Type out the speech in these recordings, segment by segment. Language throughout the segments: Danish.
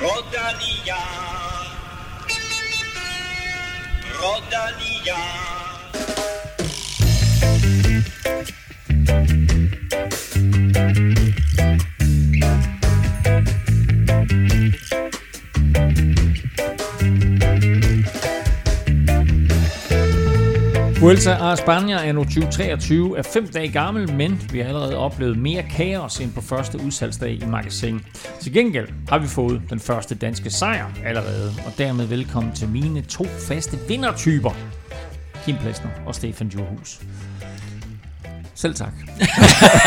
Rodalia. Rodalia. Vuelta a España er nu 2023 er fem dage gammel, men vi har allerede oplevet mere kaos end på første udsalgsdag i magasin. Til gengæld har vi fået den første danske sejr allerede, og dermed velkommen til mine to faste vindertyper. Kim Plesner og Stefan Djurhus. Selv tak.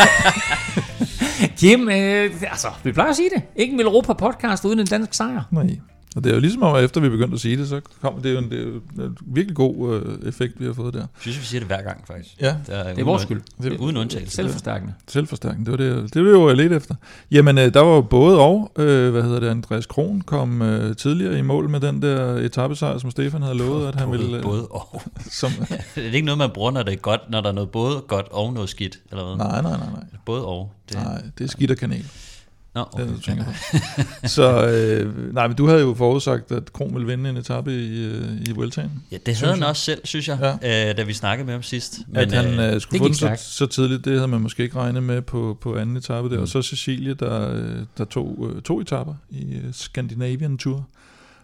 Kim, øh, altså, vi plejer at sige det. Ikke en Europa podcast uden en dansk sejr. Nej. Og det er jo ligesom om, at efter vi begyndte at sige det, så kom det er jo en, det er jo en virkelig god øh, effekt, vi har fået der. Jeg synes, vi siger det hver gang, faktisk. Ja. Det er, Det er vores skyld. Det er uden undtagelse. Selvforstærkende. Selvforstærkende, det var det, det var jo lidt efter. Jamen, øh, der var jo både og, øh, hvad hedder det, Andreas Kron kom øh, tidligere i mål med den der etappesejr, som Stefan havde lovet, at han Både- ville... Øh, Både og. som, det er ikke noget, man bruger, når det er godt, når der er noget både godt og noget skidt, eller hvad? nej, nej, nej, nej. Både og. Det, Nej, det er skidt og kanel. Nå, Det okay. det, du tænker på. Så, øh, nej, men du havde jo forudsagt, at Kron ville vinde en etape i, øh, i Vueltaen. Ja, det havde han også selv, synes jeg, ja. øh, da vi snakkede med ham sidst. Men, at han øh, skulle det få den så, så tidligt, det havde man måske ikke regnet med på, på anden etape der. Mm. Og så Cecilie, der, øh, der tog øh, to etapper i øh, Scandinavian Tour.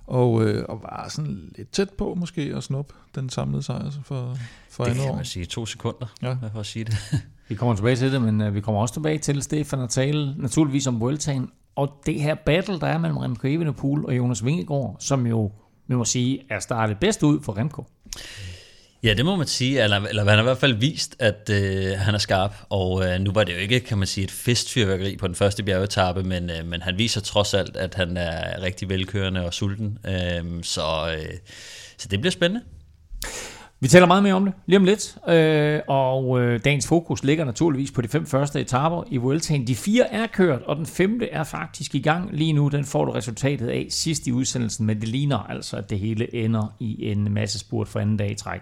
Og, øh, og var sådan lidt tæt på måske at snuppe den samlede sejr for, for det andet kan år. man sige to sekunder, ja. for at sige det. Vi kommer tilbage til det, men øh, vi kommer også tilbage til, Stefan, at tale naturligvis om Vueltaen, og det her battle, der er mellem Remco Evenepoel og Jonas Vingegaard, som jo, vi må sige, er startet bedst ud for Remco. Ja, det må man sige, eller, eller han har i hvert fald vist, at øh, han er skarp, og øh, nu var det jo ikke, kan man sige, et festfyrværkeri på den første bjergetappe, men, øh, men han viser trods alt, at han er rigtig velkørende og sulten, øh, så, øh, så det bliver spændende. Vi taler meget mere om det lige om lidt, øh, og øh, dagens fokus ligger naturligvis på de fem første etaper i Vueltaen. De fire er kørt, og den femte er faktisk i gang lige nu. Den får du resultatet af sidst i udsendelsen, men det ligner altså, at det hele ender i en masse spurt for anden dag i træk.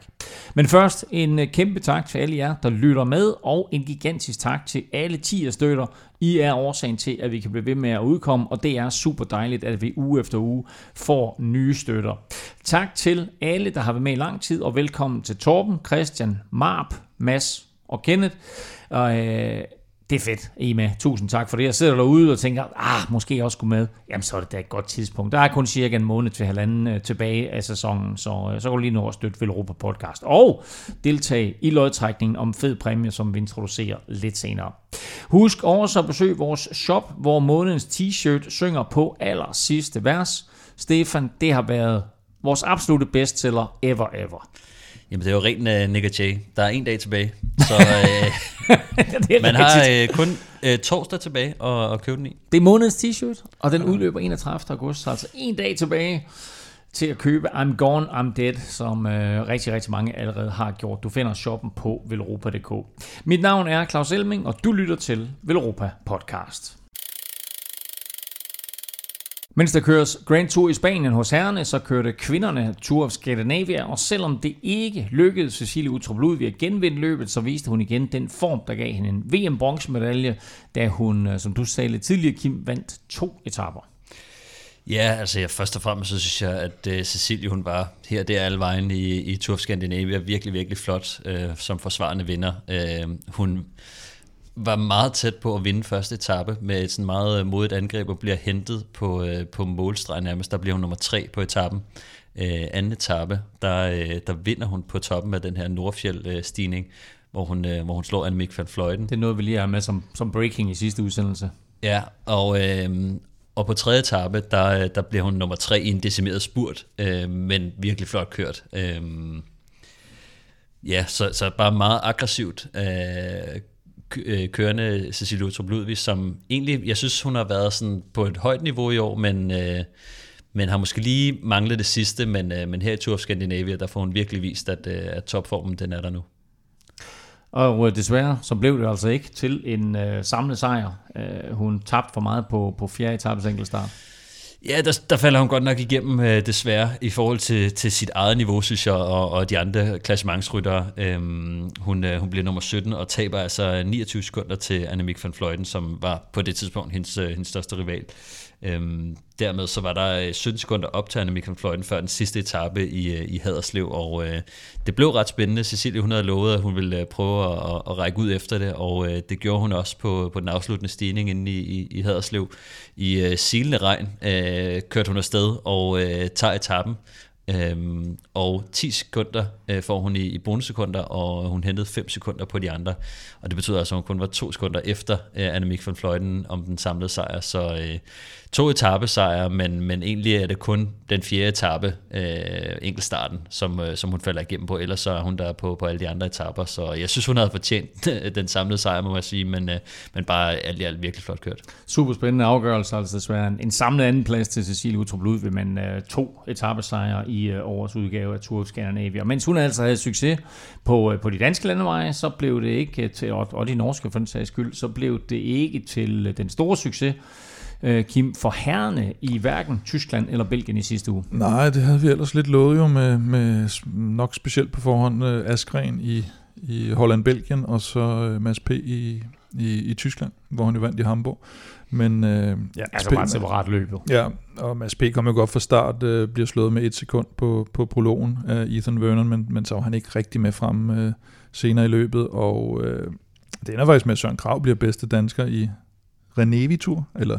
Men først en øh, kæmpe tak til alle jer, der lytter med, og en gigantisk tak til alle 10 støtter. I er årsagen til, at vi kan blive ved med at udkomme, og det er super dejligt, at vi uge efter uge får nye støtter. Tak til alle, der har været med i lang tid, og velkommen til Torben, Christian, Marp, Mads og Kenneth. Og, øh, det er fedt, I med. Tusind tak for det. Jeg sidder derude og tænker, ah, måske jeg også skulle med. Jamen, så er det da et godt tidspunkt. Der er kun cirka en måned til halvanden øh, tilbage af sæsonen, så, øh, så kan du lige nå at støtte Velropa Podcast. Og deltage i lodtrækningen om fed præmie, som vi introducerer lidt senere. Husk også at besøge vores shop, hvor månedens t-shirt synger på aller sidste vers. Stefan, det har været vores absolute bestseller ever, ever. Jamen, det er jo rent uh, Nick og Jay. Der er en dag tilbage, så øh, er man har øh, kun øh, torsdag tilbage at, at købe den i. Det er månedens t-shirt, og den udløber 31. august, så altså en dag tilbage til at købe I'm Gone, I'm Dead, som øh, rigtig, rigtig mange allerede har gjort. Du finder shoppen på velropa.dk. Mit navn er Claus Elming, og du lytter til Velropa Podcast. Mens der køres Grand Tour i Spanien hos herrerne, så kørte kvinderne Tour of Scandinavia, og selvom det ikke lykkedes Cecilie Utrup Ludvig at genvinde løbet, så viste hun igen den form, der gav hende en VM-bronzemedalje, da hun, øh, som du sagde lidt tidligere, Kim, vandt to etapper. Ja, altså jeg, først og fremmest så synes jeg, at uh, Cecilie hun var her der alle vejen i, i Tour of Scandinavia virkelig, virkelig flot uh, som forsvarende vinder. Uh, hun var meget tæt på at vinde første etape med et sådan meget øh, modigt angreb og bliver hentet på, uh, på målstregen nærmest. Der bliver hun nummer tre på etappen. Uh, anden etape, der, uh, der vinder hun på toppen af den her Nordfjeld-stigning, hvor hun, uh, hvor hun slår Annemiek van Fløjten. Det er noget, vi lige har med som, som breaking i sidste udsendelse. Ja, og, øh, og på tredje etape, der, der bliver hun nummer tre i en decimeret spurt, øh, men virkelig flot kørt. Øh, ja, så, så bare meget aggressivt øh, øh, Øh, kørende Cecilie Utrup Ludvig, som egentlig, jeg synes, hun har været sådan på et højt niveau i år, men, øh, men har måske lige manglet det sidste, men, øh, men her i Tour of Scandinavia, der får hun virkelig vist, at, øh, at topformen, den er der nu. Og øh, desværre, så blev det altså ikke til en øh, samlet sejr. Øh, hun tabte for meget på, på fjerde etapes enkeltstart. Ja, der, der falder hun godt nok igennem øh, desværre i forhold til, til sit eget niveau, synes jeg, og, og de andre klassementsryttere. Øhm, hun, øh, hun bliver nummer 17 og taber altså 29 sekunder til Annemiek van Vleuten, som var på det tidspunkt hendes, øh, hendes største rival. Øhm, dermed så var der øh, 17 sekunder optagende Michael Annemiek før den sidste etape i, øh, i Haderslev, og øh, det blev ret spændende. Cecilie hun havde lovet, at hun ville øh, prøve at, at række ud efter det, og øh, det gjorde hun også på, på den afsluttende stigning inde i, i, i Haderslev. I øh, silende regn øh, kørte hun afsted og øh, tager etappen, Øhm, og 10 sekunder øh, får hun i, i bonussekunder, og hun hentede 5 sekunder på de andre. Og det betyder altså, at hun kun var 2 sekunder efter øh, Annemiek van Vleuten om den samlede sejr. Så øh, to etappesejre, men, men egentlig er det kun den fjerde etape, øh, enkeltstarten, som, øh, som hun falder igennem på. Ellers så er hun der på, på alle de andre etapper. Så jeg synes, hun havde fortjent den samlede sejr, må man sige, men, øh, men bare alt i alt virkelig flot kørt. Super spændende afgørelse, altså desværre en, en samlet anden plads til Cecilie Utrup Ludvig, men øh, to etappesejre i øh, årets udgave af Tour of Scandinavia. Mens hun altså havde succes på, øh, på de danske landeveje, så blev det ikke til, og, og de norske for den sags skyld, så blev det ikke til øh, den store succes, øh, Kim, for herrene i hverken Tyskland eller Belgien i sidste uge? Nej, det havde vi ellers lidt lovet jo med, med nok specielt på forhånd øh, Askren i, i Holland-Belgien, og så øh, Mads P. i, i, i Tyskland, hvor han jo vandt i Hamburg. Men, øh, ja, altså bare et separat løb jo. Ja, og Mads P. kom jo godt fra start, øh, bliver slået med et sekund på, på prologen af Ethan Vernon, men, men så var han ikke rigtig med frem øh, senere i løbet, og øh, det ender faktisk med, at Søren Krav bliver bedste dansker i Renevi Tour, eller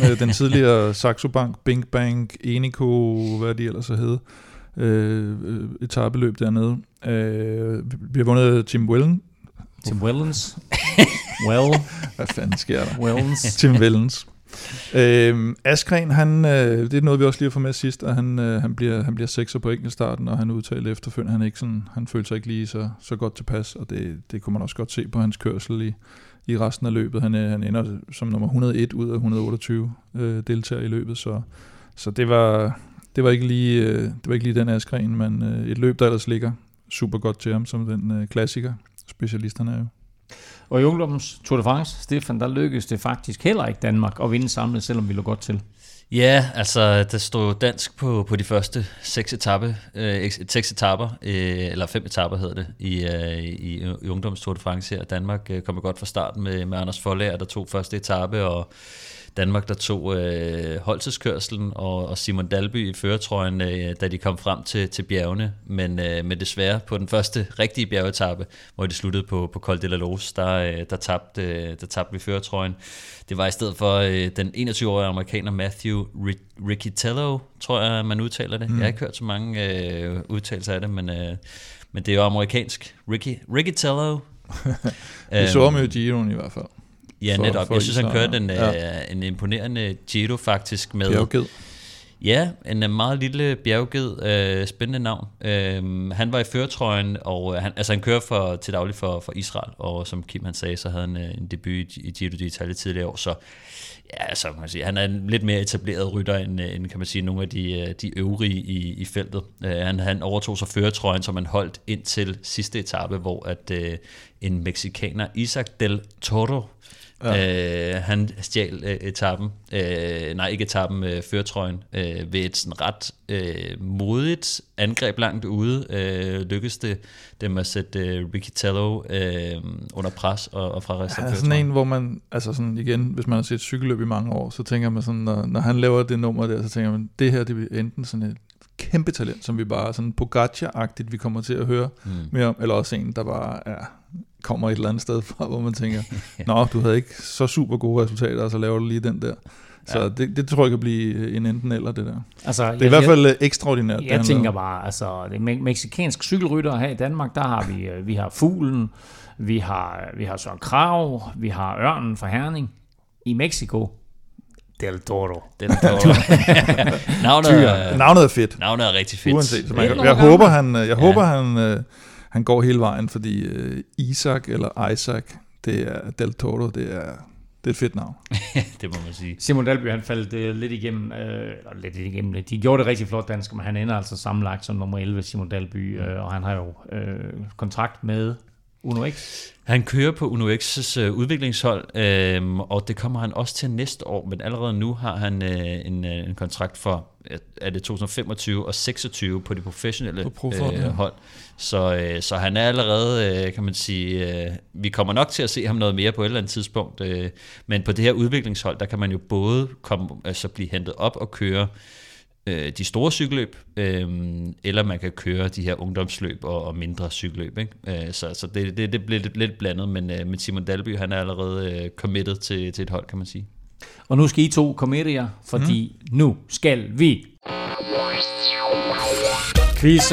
med den tidligere Saxo Bank, Bing Bang, Enico, hvad de ellers hed, øh, etabeløb dernede. Øh, vi har vundet Tim Wellen. Tim Wellens. well. Hvad fanden sker der? Wellens. Tim Wellens. Øh, Askren, han, øh, det er noget, vi også lige har fået med sidst, at han, øh, han, bliver, han bliver sekser på enkeltstarten, og han udtalte efterfølgende, han, ikke sådan, han følte sig ikke lige så, så godt tilpas, og det, det kunne man også godt se på hans kørsel i, i resten af løbet. Han, øh, han ender som nummer 101 ud af 128 øh, deltagere i løbet, så, så det var, det var ikke lige, øh, det var ikke lige den Askren, men øh, et løb, der ellers ligger super godt til ham som den øh, klassiker, specialisterne er jo. Og i ungdommens Tour de France, Stefan, der lykkedes det faktisk heller ikke Danmark at vinde samlet, selvom vi lå godt til. Ja, altså der stod dansk på, på de første seks, etape, øh, seks etapper, øh, eller fem etapper hedder det, i, øh, i, i ungdoms Tour de France her. Danmark øh, kom godt fra starten med, med Anders Forlager, der tog første etape, og Danmark, der tog øh, holdtidskørselen, og, og Simon Dalby i føretrøjen, øh, da de kom frem til, til bjergene. Men, øh, men desværre på den første rigtige bjergetappe, hvor de sluttede på, på Col de la Lose, der, øh, der, tabte, øh, der tabte vi føretrøjen. Det var i stedet for øh, den 21-årige amerikaner Matthew Riccitello, tror jeg, man udtaler det. Mm. Jeg har ikke hørt så mange øh, udtalelser af det, men, øh, men det er jo amerikansk. Ricky, Riccitello. vi så ham jo i Giroen i hvert fald. Ja, for, netop. For jeg synes, han kørte en, ja. uh, en imponerende Giro faktisk med... Bjergged. Ja, en uh, meget lille bjergged, uh, spændende navn. Uh, han var i føretrøjen, og uh, han, altså han kører for, til daglig for, for Israel, og som Kim han sagde, så havde han uh, en debut i Giro d'Italia tidligere år, så ja, altså, man sige, han er en lidt mere etableret rytter end, end kan man sige, nogle af de, de øvrige i, i feltet. Uh, han, han overtog så føretrøjen, som han holdt ind til sidste etape, hvor at uh, en meksikaner, Isaac del Toro, Ja. Øh, han stjal øh, etappen, øh, nej ikke etappen, øh, førtrøjen, øh, ved et sådan ret øh, modigt angreb langt ude. Øh, lykkedes det dem at sætte øh, Ricky Tello øh, under pres og, og fra resten af sådan en, hvor man, altså sådan igen, hvis man har set cykelløb i mange år, så tænker man sådan, når, når han laver det nummer der, så tænker man, det her det er enten sådan et kæmpe talent, som vi bare sådan Pogacar-agtigt, vi kommer til at høre mm. mere om, eller også en, der bare er kommer et eller andet sted fra, hvor man tænker, nå, du havde ikke så super gode resultater, og så laver du lige den der. Så ja. det, det tror jeg kan blive en enten eller det der. Altså, det er jeg, i hvert fald jeg, ekstraordinært. Jeg tænker laver. bare, altså det me- meksikansk cykelrytter her i Danmark, der har vi, øh, vi har Fuglen, vi har, vi har Søren Krav, vi har Ørnen fra Herning. I Mexico, Del Toro. Del Toro. navnet, er, navnet er fedt. Navnet er rigtig fedt. Uanset. Så man, jeg, jeg, håber, han, jeg ja. håber, han, øh, han går hele vejen, fordi uh, Isaac eller Isaac, det er Del Toro, det er, det er et fedt navn. det må man sige. Simon Dalby, han faldt uh, lidt igennem, eller lidt igennem, de gjorde det rigtig flot dansk, men han ender altså sammenlagt som nummer 11, Simon Dalby, mm. uh, og han har jo uh, kontrakt med Uno X? Han kører på Uno X's øh, udviklingshold, øh, og det kommer han også til næste år, men allerede nu har han øh, en, øh, en kontrakt for er det 2025 og 26 på de professionelle på øh, hold. Så, øh, så han er allerede, øh, kan man sige, øh, vi kommer nok til at se ham noget mere på et eller andet tidspunkt, øh, men på det her udviklingshold, der kan man jo både komme, altså blive hentet op og køre øh, de store cykelløb, øh, eller man kan køre de her ungdomsløb og, og mindre cykelløb. Ikke? Øh, så så det, det, det bliver lidt, lidt blandet, men, øh, men Simon Dalby han er allerede øh, committed til, til et hold, kan man sige. Og nu skal I to committe jer, fordi mm. nu skal vi quiz.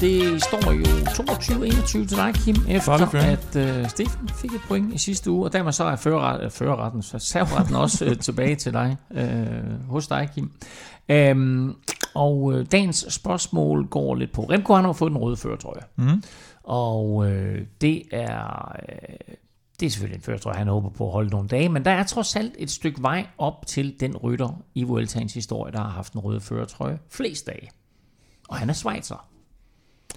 Det står jo 22-21 til dig, Kim, efter at uh, Stefan fik et point i sidste uge, og dermed så er førerret, førerretten, så serveretten også uh, tilbage til dig, uh, hos dig, Kim. Um, og uh, dagens spørgsmål går lidt på, Remco han har fået den røde førertrøje, mm. og uh, det er... Uh, det er selvfølgelig en førertrøje, han håber på at holde nogle dage, men der er trods alt et stykke vej op til den rytter i Vueltaens historie, der har haft en røde førertrøje flest dage. Og han er Schweizer.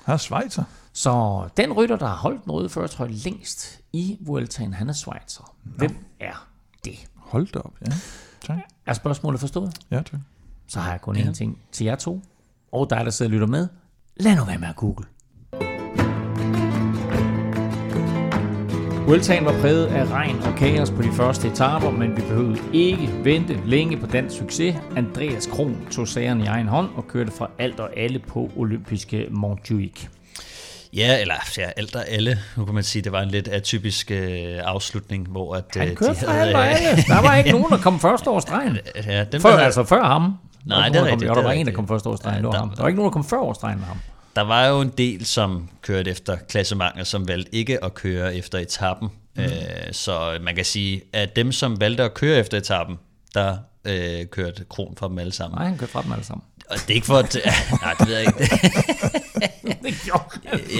Han er Schweizer? Så den rytter, der har holdt den røde førertrøje længst i Vueltaen, han er Schweizer. Hvem er det? Hold da op, ja. Tak. Er spørgsmålet forstået? Ja, tak. Så har jeg kun ja. én ting til jer to, og dig, der sidder og lytter med. Lad nu være med at google. Vueltaen var præget af regn og kaos på de første etaper, men vi behøvede ikke vente længe på den succes. Andreas Kron tog sageren i egen hånd og kørte fra alt og alle på olympiske Montjuic. Ja, eller ja, alt og alle. Nu kan man sige, det var en lidt atypisk øh, afslutning, hvor at, Han øh, kørte de havde, fra alle. Der var ikke nogen, der kom først over stregen. Ja, dem, før, der, altså før ham. Nej, det er rigtigt. Der var en, der kom først over stregen. Ja, der, der var ikke nogen, der kom før over stregen med ham der var jo en del, som kørte efter klassemangel, som valgte ikke at køre efter etappen. Mm. Øh, så man kan sige, at dem, som valgte at køre efter etappen, der øh, kørte Kron fra dem alle sammen. Nej, han kørte fra dem alle sammen. Og det er ikke for at... nej, det ved jeg ikke.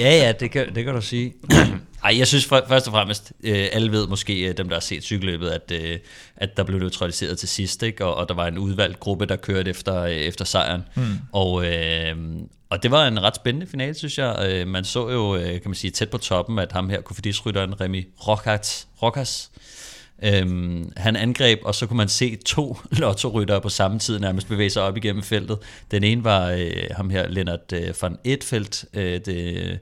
ja, ja, det kan, det kan du sige. Ej, jeg synes først og fremmest, øh, alle ved måske, øh, dem der har set cykelløbet, at, øh, at der blev neutraliseret til sidst, ikke? Og, og der var en udvalgt gruppe, der kørte efter, øh, efter sejren. Mm. Og, øh, og det var en ret spændende finale, synes jeg. Øh, man så jo, øh, kan man sige, tæt på toppen, at ham her, kofidisrytteren Remy Rokas, Rokas, Øhm, han angreb, og så kunne man se to lottoryttere på samme tid nærmest bevæge sig op igennem feltet. Den ene var øh, ham her, Lennart øh, van Etfeldt, øh, det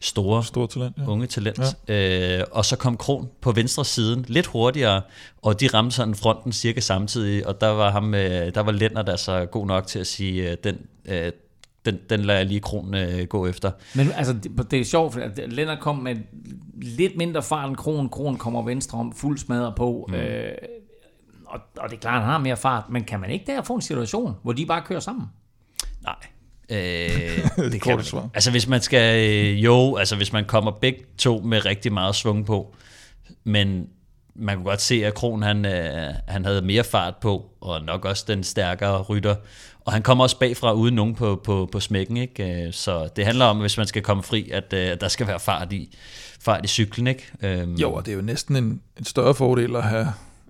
store, store talent, ja. unge talent. Ja. Øh, og så kom Kron på venstre siden, lidt hurtigere, og de ramte sådan fronten cirka samtidig, og der var, ham, øh, der var Lennart altså god nok til at sige, øh, den, øh, den, den lader jeg lige kronen øh, gå efter. Men altså, det, det er sjovt, at Lennart kom med lidt mindre fart end kronen. Kronen kommer venstre om, fuld smadret på. Mm. Øh, og, og det er klart, han har mere fart, men kan man ikke der få en situation, hvor de bare kører sammen? Nej. Øh, det kan man. Altså hvis man skal, øh, jo, altså hvis man kommer begge to med rigtig meget svung på, men man kunne godt se, at Kron han, øh, han havde mere fart på, og nok også den stærkere rytter. Og han kommer også bagfra uden nogen på, på, på smækken. Ikke? Øh, så det handler om, hvis man skal komme fri, at, øh, at der skal være fart i, fart i cyklen. Ikke? Øhm. Jo, og det er jo næsten en, en større fordel at have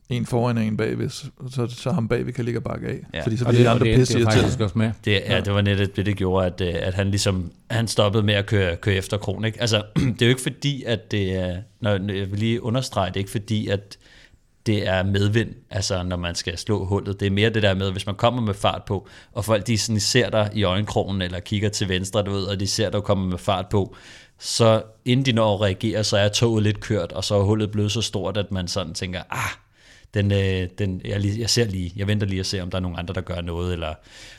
en foran og en bagved, så, så ham bagved kan ligge og bakke af. Ja. Fordi så bliver de andre pisse det, også med. Det, ja, det var netop det, det gjorde, at, øh, at han ligesom han stoppede med at køre, køre efter Kron. Ikke? Altså, det er jo ikke fordi, at det er, når jeg vil lige understrege, det er ikke fordi, at det er medvind, altså når man skal slå hullet. Det er mere det der med, hvis man kommer med fart på, og folk de sådan ser dig i øjenkrogen, eller kigger til venstre, du ved, og de ser dig komme med fart på, så inden de når at reagere, så er toget lidt kørt, og så er hullet blevet så stort, at man sådan tænker, ah, den, øh, den, jeg, lige, jeg ser lige, jeg venter lige at se, om der er nogen andre, der gør noget, eller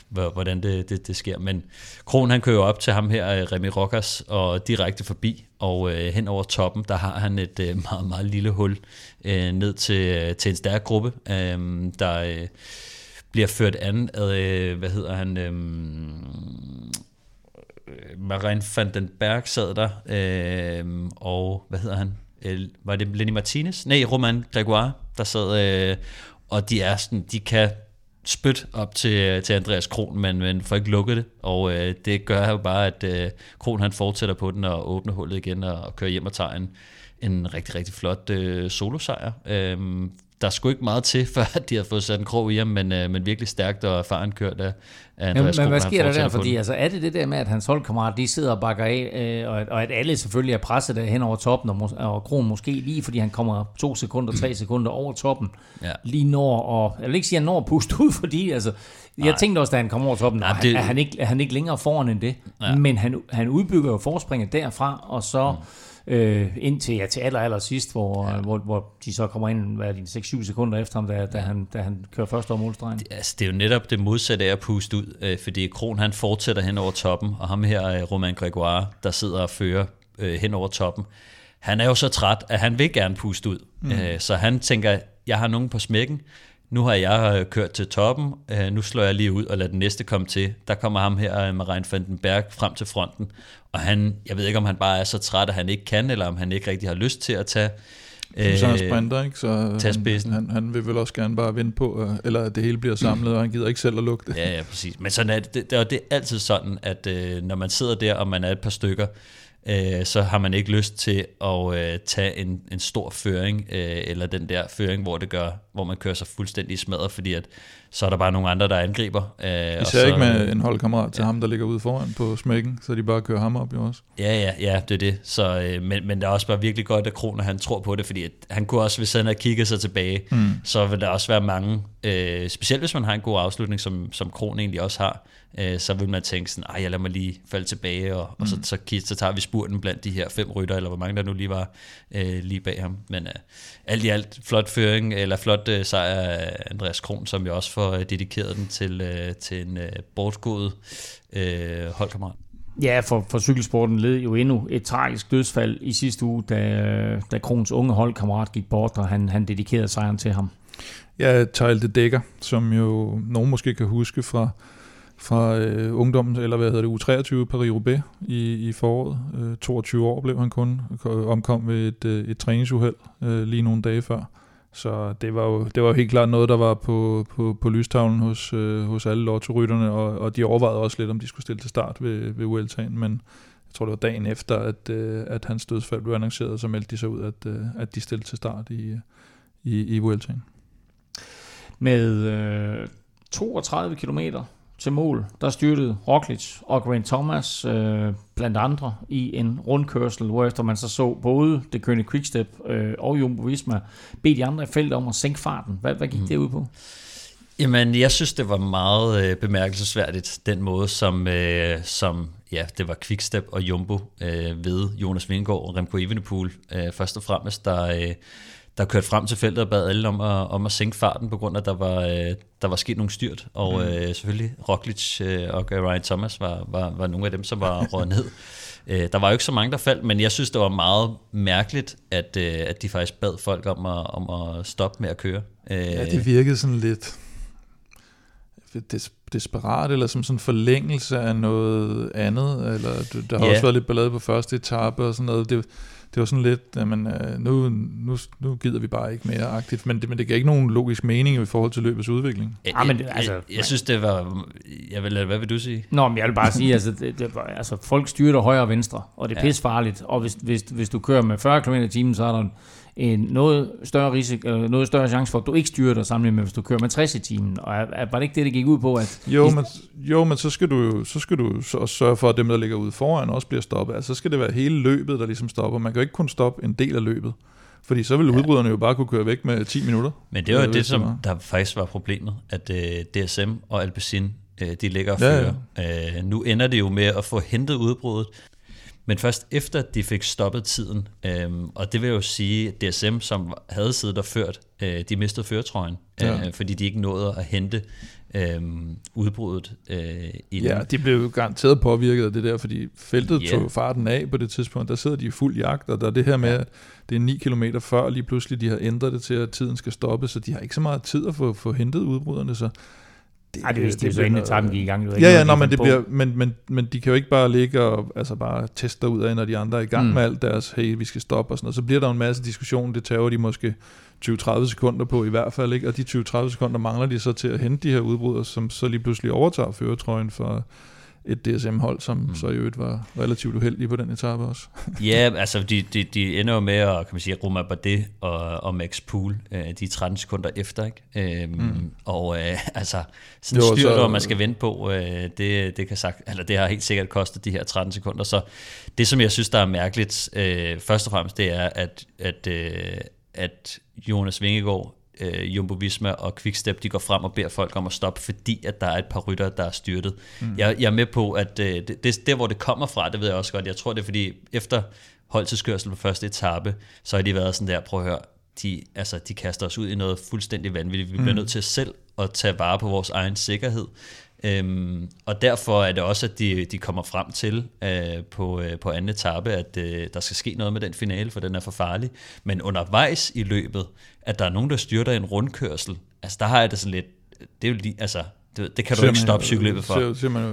hvordan det, det, det sker. Men Kron han kører op til ham her, øh, Remy Rockers, og direkte forbi, og øh, hen over toppen, der har han et øh, meget, meget lille hul øh, ned til, øh, til en stærk gruppe, øh, der øh, bliver ført an af, øh, hvad hedder han, øh, Marin van den Berg sad der, øh, og hvad hedder han? var det Lenny Martinez? Nej, Roman Gregoire, der sad, øh, og de er sådan, de kan spyt op til, til Andreas Kron, men, men får ikke lukket det, og øh, det gør jo bare, at øh, Kron han fortsætter på den og åbner hullet igen og, og kører hjem og tager en, en rigtig, rigtig flot øh, solosejr. Øh, der er sgu ikke meget til, før de har fået sat en krog i ham, men, øh, men virkelig stærkt og erfaren kørt af, af Andreas Men, men hvad sker der der? Fordi altså, er det det der med, at hans holdkammerat, de sidder og bakker af, øh, og, at, og at alle selvfølgelig er presset der hen over toppen, og, og Kron måske lige, fordi han kommer to sekunder, tre sekunder over toppen, ja. lige når, og jeg vil ikke sige, at han når at puste ud, fordi altså, Nej. jeg tænkte også, da han kom over toppen, Nej, det... er, han ikke, er han ikke længere foran end det, ja. men han, han udbygger jo forspringet derfra, og så... Mm øh, indtil ja, til aller, aller sidst, hvor, ja. hvor, hvor de så kommer ind hvad er det, 6-7 sekunder efter ham, da, da, han, da han kører først over målstregen. Det, altså, det er jo netop det modsatte af at puste ud, øh, fordi Kron han fortsætter hen over toppen, og ham her, øh, Roman Gregoire, der sidder og fører øh, hen over toppen, han er jo så træt, at han vil gerne puste ud. Mm. Øh, så han tænker, jeg har nogen på smækken, nu har jeg øh, kørt til toppen, øh, nu slår jeg lige ud og lader den næste komme til. Der kommer ham her, øh, Marijn van den Berg, frem til fronten, og han, jeg ved ikke, om han bare er så træt, at han ikke kan, eller om han ikke rigtig har lyst til at tage Øh, så er sprinter, ikke? Så han, han, han vil vel også gerne bare vinde på, eller at det hele bliver samlet, og han gider ikke selv at lukke det. Ja, ja, præcis. Men sådan er det, det, det er altid sådan, at når man sidder der, og man er et par stykker, øh, så har man ikke lyst til at øh, tage en, en stor føring, øh, eller den der føring, hvor det gør, hvor man kører sig fuldstændig smadret, fordi at så er der bare nogle andre, der angriber. Øh, Især så, ikke med en holdkammerat til ja. ham, der ligger ude foran på smækken, så de bare kører ham op jo også. Ja, ja, ja, det er det. Så, øh, men, men det er også bare virkelig godt, at Kroner han tror på det, fordi at han kunne også, hvis han havde kigget sig tilbage, mm. så vil der også være mange, øh, specielt hvis man har en god afslutning, som, som Kron egentlig også har, øh, så vil man tænke sådan, ej, jeg lader mig lige falde tilbage, og, mm. og så, så, så, så tager vi spurten blandt de her fem rytter, eller hvor mange der nu lige var øh, lige bag ham. Men øh, alt i alt, flot føring, eller flot øh, sejr af Andreas Kron, som jo også får øh, dedikeret den til, øh, til en øh, bortgået øh, holdkammerat. Ja, for, for cykelsporten led jo endnu et tragisk dødsfald i sidste uge, da, da Krons unge holdkammerat gik bort, og han, han dedikerede sejren til ham. Ja, Tejl de Dækker, som jo nogen måske kan huske fra fra øh, ungdommen, eller hvad hedder det, U23 Paris-Roubaix i, i foråret. Øh, 22 år blev han kun, omkom ved et, øh, et træningsuheld øh, lige nogle dage før. Så det var jo det var jo helt klart noget, der var på, på, på lystavlen hos, øh, hos alle lottorytterne, og, og de overvejede også lidt, om de skulle stille til start ved, ved Vueltaen, men jeg tror, det var dagen efter, at, øh, at hans dødsfald blev annonceret, så meldte de sig ud, at, øh, at de stillede til start i, i, i Vueltaen. Med øh, 32 kilometer til mål, der styrtede Roglic og Grant Thomas øh, blandt andre i en rundkørsel, hvorefter man så så både det kønne Quickstep øh, og Jumbo Visma bede de andre i feltet om at sænke farten. Hvad, hvad gik mm. det ud på? Jamen, jeg synes, det var meget øh, bemærkelsesværdigt, den måde, som, øh, som ja, det var Quickstep og Jumbo øh, ved Jonas Vingård og Remco Evenepoel, øh, først og fremmest, der, øh, der kørte frem til feltet og bad alle om at, om at sænke farten, på grund af, at der var, øh, der var sket nogle styrt. Og mm. øh, selvfølgelig Roglic øh, og Ryan Thomas var, var, var nogle af dem, som var røget ned. Øh, der var jo ikke så mange, der faldt, men jeg synes, det var meget mærkeligt, at, øh, at de faktisk bad folk om at, om at stoppe med at køre. Øh, ja, det virkede sådan lidt des, desperat, eller som sådan en forlængelse af noget andet, eller der har ja. også været lidt ballade på første etape og sådan noget. Det, det var sådan lidt, jamen, øh, nu, nu, nu gider vi bare ikke mere aktivt, men det, men det gav ikke nogen logisk mening i forhold til løbets udvikling. Ja, ah, men det, altså, jeg, jeg synes, det var... Jeg vil, hvad vil du sige? Nå, men jeg vil bare sige, altså, det, det, altså folk styrer højre og venstre, og det er ja. pisfarligt, og hvis, hvis, hvis du kører med 40 km i timen, så er der en noget større risiko, eller noget større chance for, at du ikke styrer dig sammenlignet med, hvis du kører med 60 i timen. Og er, er, var det ikke det, det gik ud på? At jo, men, jo, men så skal du jo så skal du så også sørge for, at dem, der ligger ude foran, også bliver stoppet. Altså, så skal det være hele løbet, der ligesom stopper. Man kan jo ikke kun stoppe en del af løbet. Fordi så ville ja. udbryderne jo bare kunne køre væk med 10 minutter. Men det var jo det, som der faktisk var problemet, at uh, øh, DSM og Alpecin, uh, de ligger og fører. Ja, ja. Uh, nu ender det jo med at få hentet udbruddet, men først efter de fik stoppet tiden, øhm, og det vil jo sige, DSM, som havde siddet og ført, øh, de mistede føretrøjen, ja. øh, fordi de ikke nåede at hente øh, udbruddet øh, i Ja, de blev jo garanteret påvirket af det der, fordi feltet yeah. tog farten af på det tidspunkt, der sidder de i fuld jagt, og der er det her med, at det er 9 km før, lige pludselig de har ændret det til, at tiden skal stoppe, så de har ikke så meget tid at få, få hentet udbruderne, så det, Ej, det, det, det, det så inden etappen gik i gang. Ja, ja, nå, men, det bliver, men, men, men de kan jo ikke bare ligge og altså bare teste ud af, når de andre er i gang mm. med alt deres, hey, vi skal stoppe og sådan noget. Så bliver der en masse diskussion, det tager de måske 20-30 sekunder på i hvert fald, ikke? og de 20-30 sekunder mangler de så til at hente de her udbrydere, som så lige pludselig overtager føretrøjen for, et DSM-hold, som mm. så i øvrigt var relativt uheldige på den etape også. ja, altså de, de, de ender jo med at, kan man sige, Roma Bardet og, og Max Pool, øh, de er 13 sekunder efter, ikke? Øhm, mm. Og øh, altså, sådan en styr, så, man skal vente på, øh, det, det, kan sagt, eller det har helt sikkert kostet de her 13 sekunder. Så det, som jeg synes, der er mærkeligt, øh, først og fremmest, det er, at, at, øh, at Jonas Vingegaard øh, Jumbo Visma og Quickstep, de går frem og beder folk om at stoppe, fordi at der er et par rytter, der er styrtet. Mm. Jeg, jeg er med på, at øh, det, det, der hvor det kommer fra, det ved jeg også godt. Jeg tror det er fordi, efter holdtidskørsel på første etape, så har de været sådan der, prøv at høre, de, altså, de kaster os ud i noget fuldstændig vanvittigt. Vi bliver mm. nødt til selv at tage vare på vores egen sikkerhed. Øhm, og derfor er det også, at de, de kommer frem til øh, på, øh, på anden etape, at øh, der skal ske noget med den finale, for den er for farlig. Men undervejs i løbet, at der er nogen, der styrter en rundkørsel, altså der har jeg det sådan lidt, det er jo lige, altså, det, det kan du ikke stoppe cykelløbet for.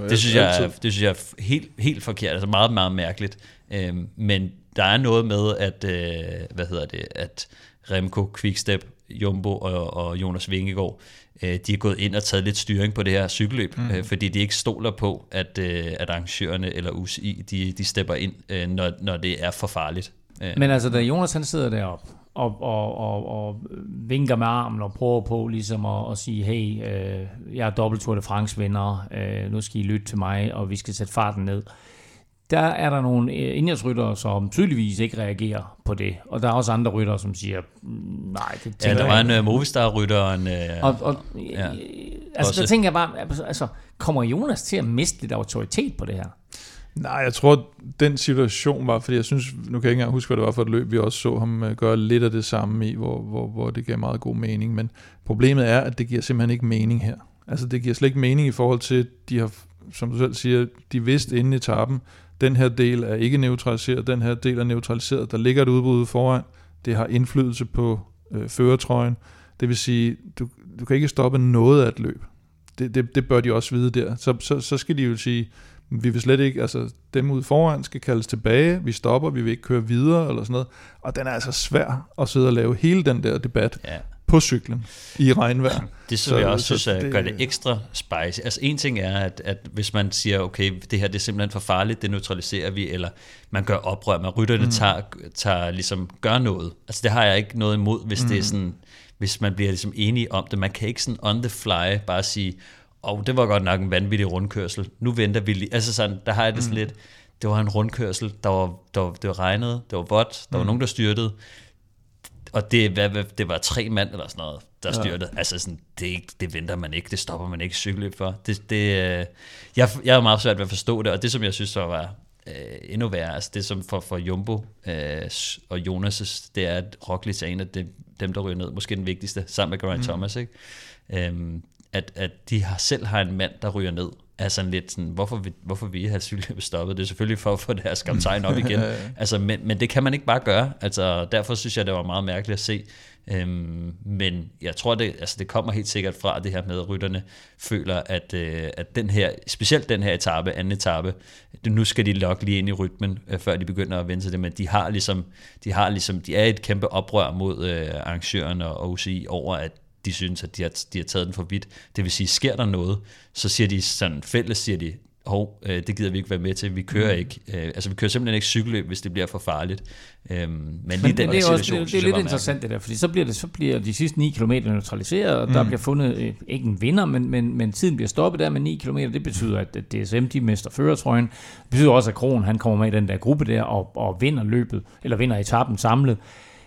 det, synes jeg, er, det synes jeg er helt, helt forkert, altså meget, meget mærkeligt. Øhm, men der er noget med, at, øh, hvad hedder det, at Remco, Quickstep, Jumbo og, og Jonas Vingegaard, øh, de er gået ind og taget lidt styring på det her cykelløb, mm. øh, fordi de ikke stoler på, at, øh, at arrangørerne eller UCI, de, de stepper ind, øh, når, når det er for farligt. Øh. Men altså, da Jonas han sidder deroppe, og, og, og, og vinker med armen og prøver på ligesom at, at sige, hey, øh, jeg er dobbelt Tour de France vinder, øh, nu skal I lytte til mig, og vi skal sætte farten ned. Der er der nogle øh, indhjælpsryttere, som tydeligvis ikke reagerer på det, og der er også andre ryttere, som siger, mm, nej, det tænker Ja, der var en uh, Movistar-rytter, og en... Uh, og, og, ja, altså, også. der tænker jeg bare, altså, kommer Jonas til at miste lidt autoritet på det her? Nej, jeg tror, den situation var, fordi jeg synes, nu kan jeg ikke engang huske, hvad det var for et løb, vi også så ham øh, gøre lidt af det samme i, hvor, hvor, hvor det gav meget god mening, men problemet er, at det giver simpelthen ikke mening her. Altså det giver slet ikke mening i forhold til, de har, som du selv siger, de vidste inden i etappen, den her del er ikke neutraliseret, den her del er neutraliseret, der ligger et udbud foran, det har indflydelse på øh, føretrøjen, det vil sige, du, du kan ikke stoppe noget af et løb. Det, det, det bør de også vide der. Så, så, så skal de jo sige, vi vil slet ikke, altså dem ude foran skal kaldes tilbage, vi stopper, vi vil ikke køre videre, eller sådan noget. Og den er altså svær at sidde og lave hele den der debat ja på cyklen i regnvejr. Det som så, jeg også så, synes det, gør det ekstra spicy. Altså en ting er, at, at hvis man siger, okay, det her det er simpelthen for farligt, det neutraliserer vi, eller man gør oprør, man rytterne mm. tager, tager ligesom, gør noget. Altså det har jeg ikke noget imod, hvis mm. det er sådan, hvis man bliver ligesom enige om det. Man kan ikke sådan on the fly bare sige, og det var godt nok en vanvittig rundkørsel. Nu venter vi lige. Altså sådan, der har jeg det sådan mm. lidt, det var en rundkørsel, der var, der var, det var regnet, det var vådt, der mm. var nogen, der styrtede. Og det, hvad, hvad, det var tre mand eller sådan noget, der styrtede. Ja. Altså sådan, det, det venter man ikke, det stopper man ikke cykelløb for. Det, det, øh, jeg, jeg er meget svært ved at forstå det, og det som jeg synes så var øh, endnu værre, altså det som for, for Jumbo øh, og Jonas' det er, at Roglic er en af dem, dem, der ryger ned, måske den vigtigste, sammen med Geraint mm. Thomas, ikke? Øhm, at, at de har selv har en mand, der ryger ned, er sådan lidt sådan, hvorfor vil, hvorfor vil I have cykeløbet stoppet? Det er selvfølgelig for at få deres kaptajn op igen. altså, men, men det kan man ikke bare gøre. Altså, derfor synes jeg, det var meget mærkeligt at se. Øhm, men jeg tror, det, altså, det kommer helt sikkert fra det her med, at rytterne føler, at, øh, at den her, specielt den her etape, anden etape, det, nu skal de lokke lige ind i rytmen, øh, før de begynder at vende sig det, men de har ligesom, de har ligesom, de er et kæmpe oprør mod øh, arrangøren og UCI over, at de synes, at de har, de har taget den for vidt. Det vil sige, sker der noget, så siger de sådan fælles, siger de, hov, øh, det gider vi ikke være med til, vi kører mm. ikke, øh, altså vi kører simpelthen ikke cykelløb, hvis det bliver for farligt. Øhm, men lige men, den det er, også, det, det er lidt interessant det der, fordi så bliver, det, så bliver de sidste 9 km neutraliseret, og mm. der bliver fundet, øh, ikke en vinder, men, men, men tiden bliver stoppet der med 9 km, det betyder, at DSM de mister førertrøjen, det betyder også, at Kron han kommer med i den der gruppe der, og, og vinder løbet, eller vinder etappen samlet.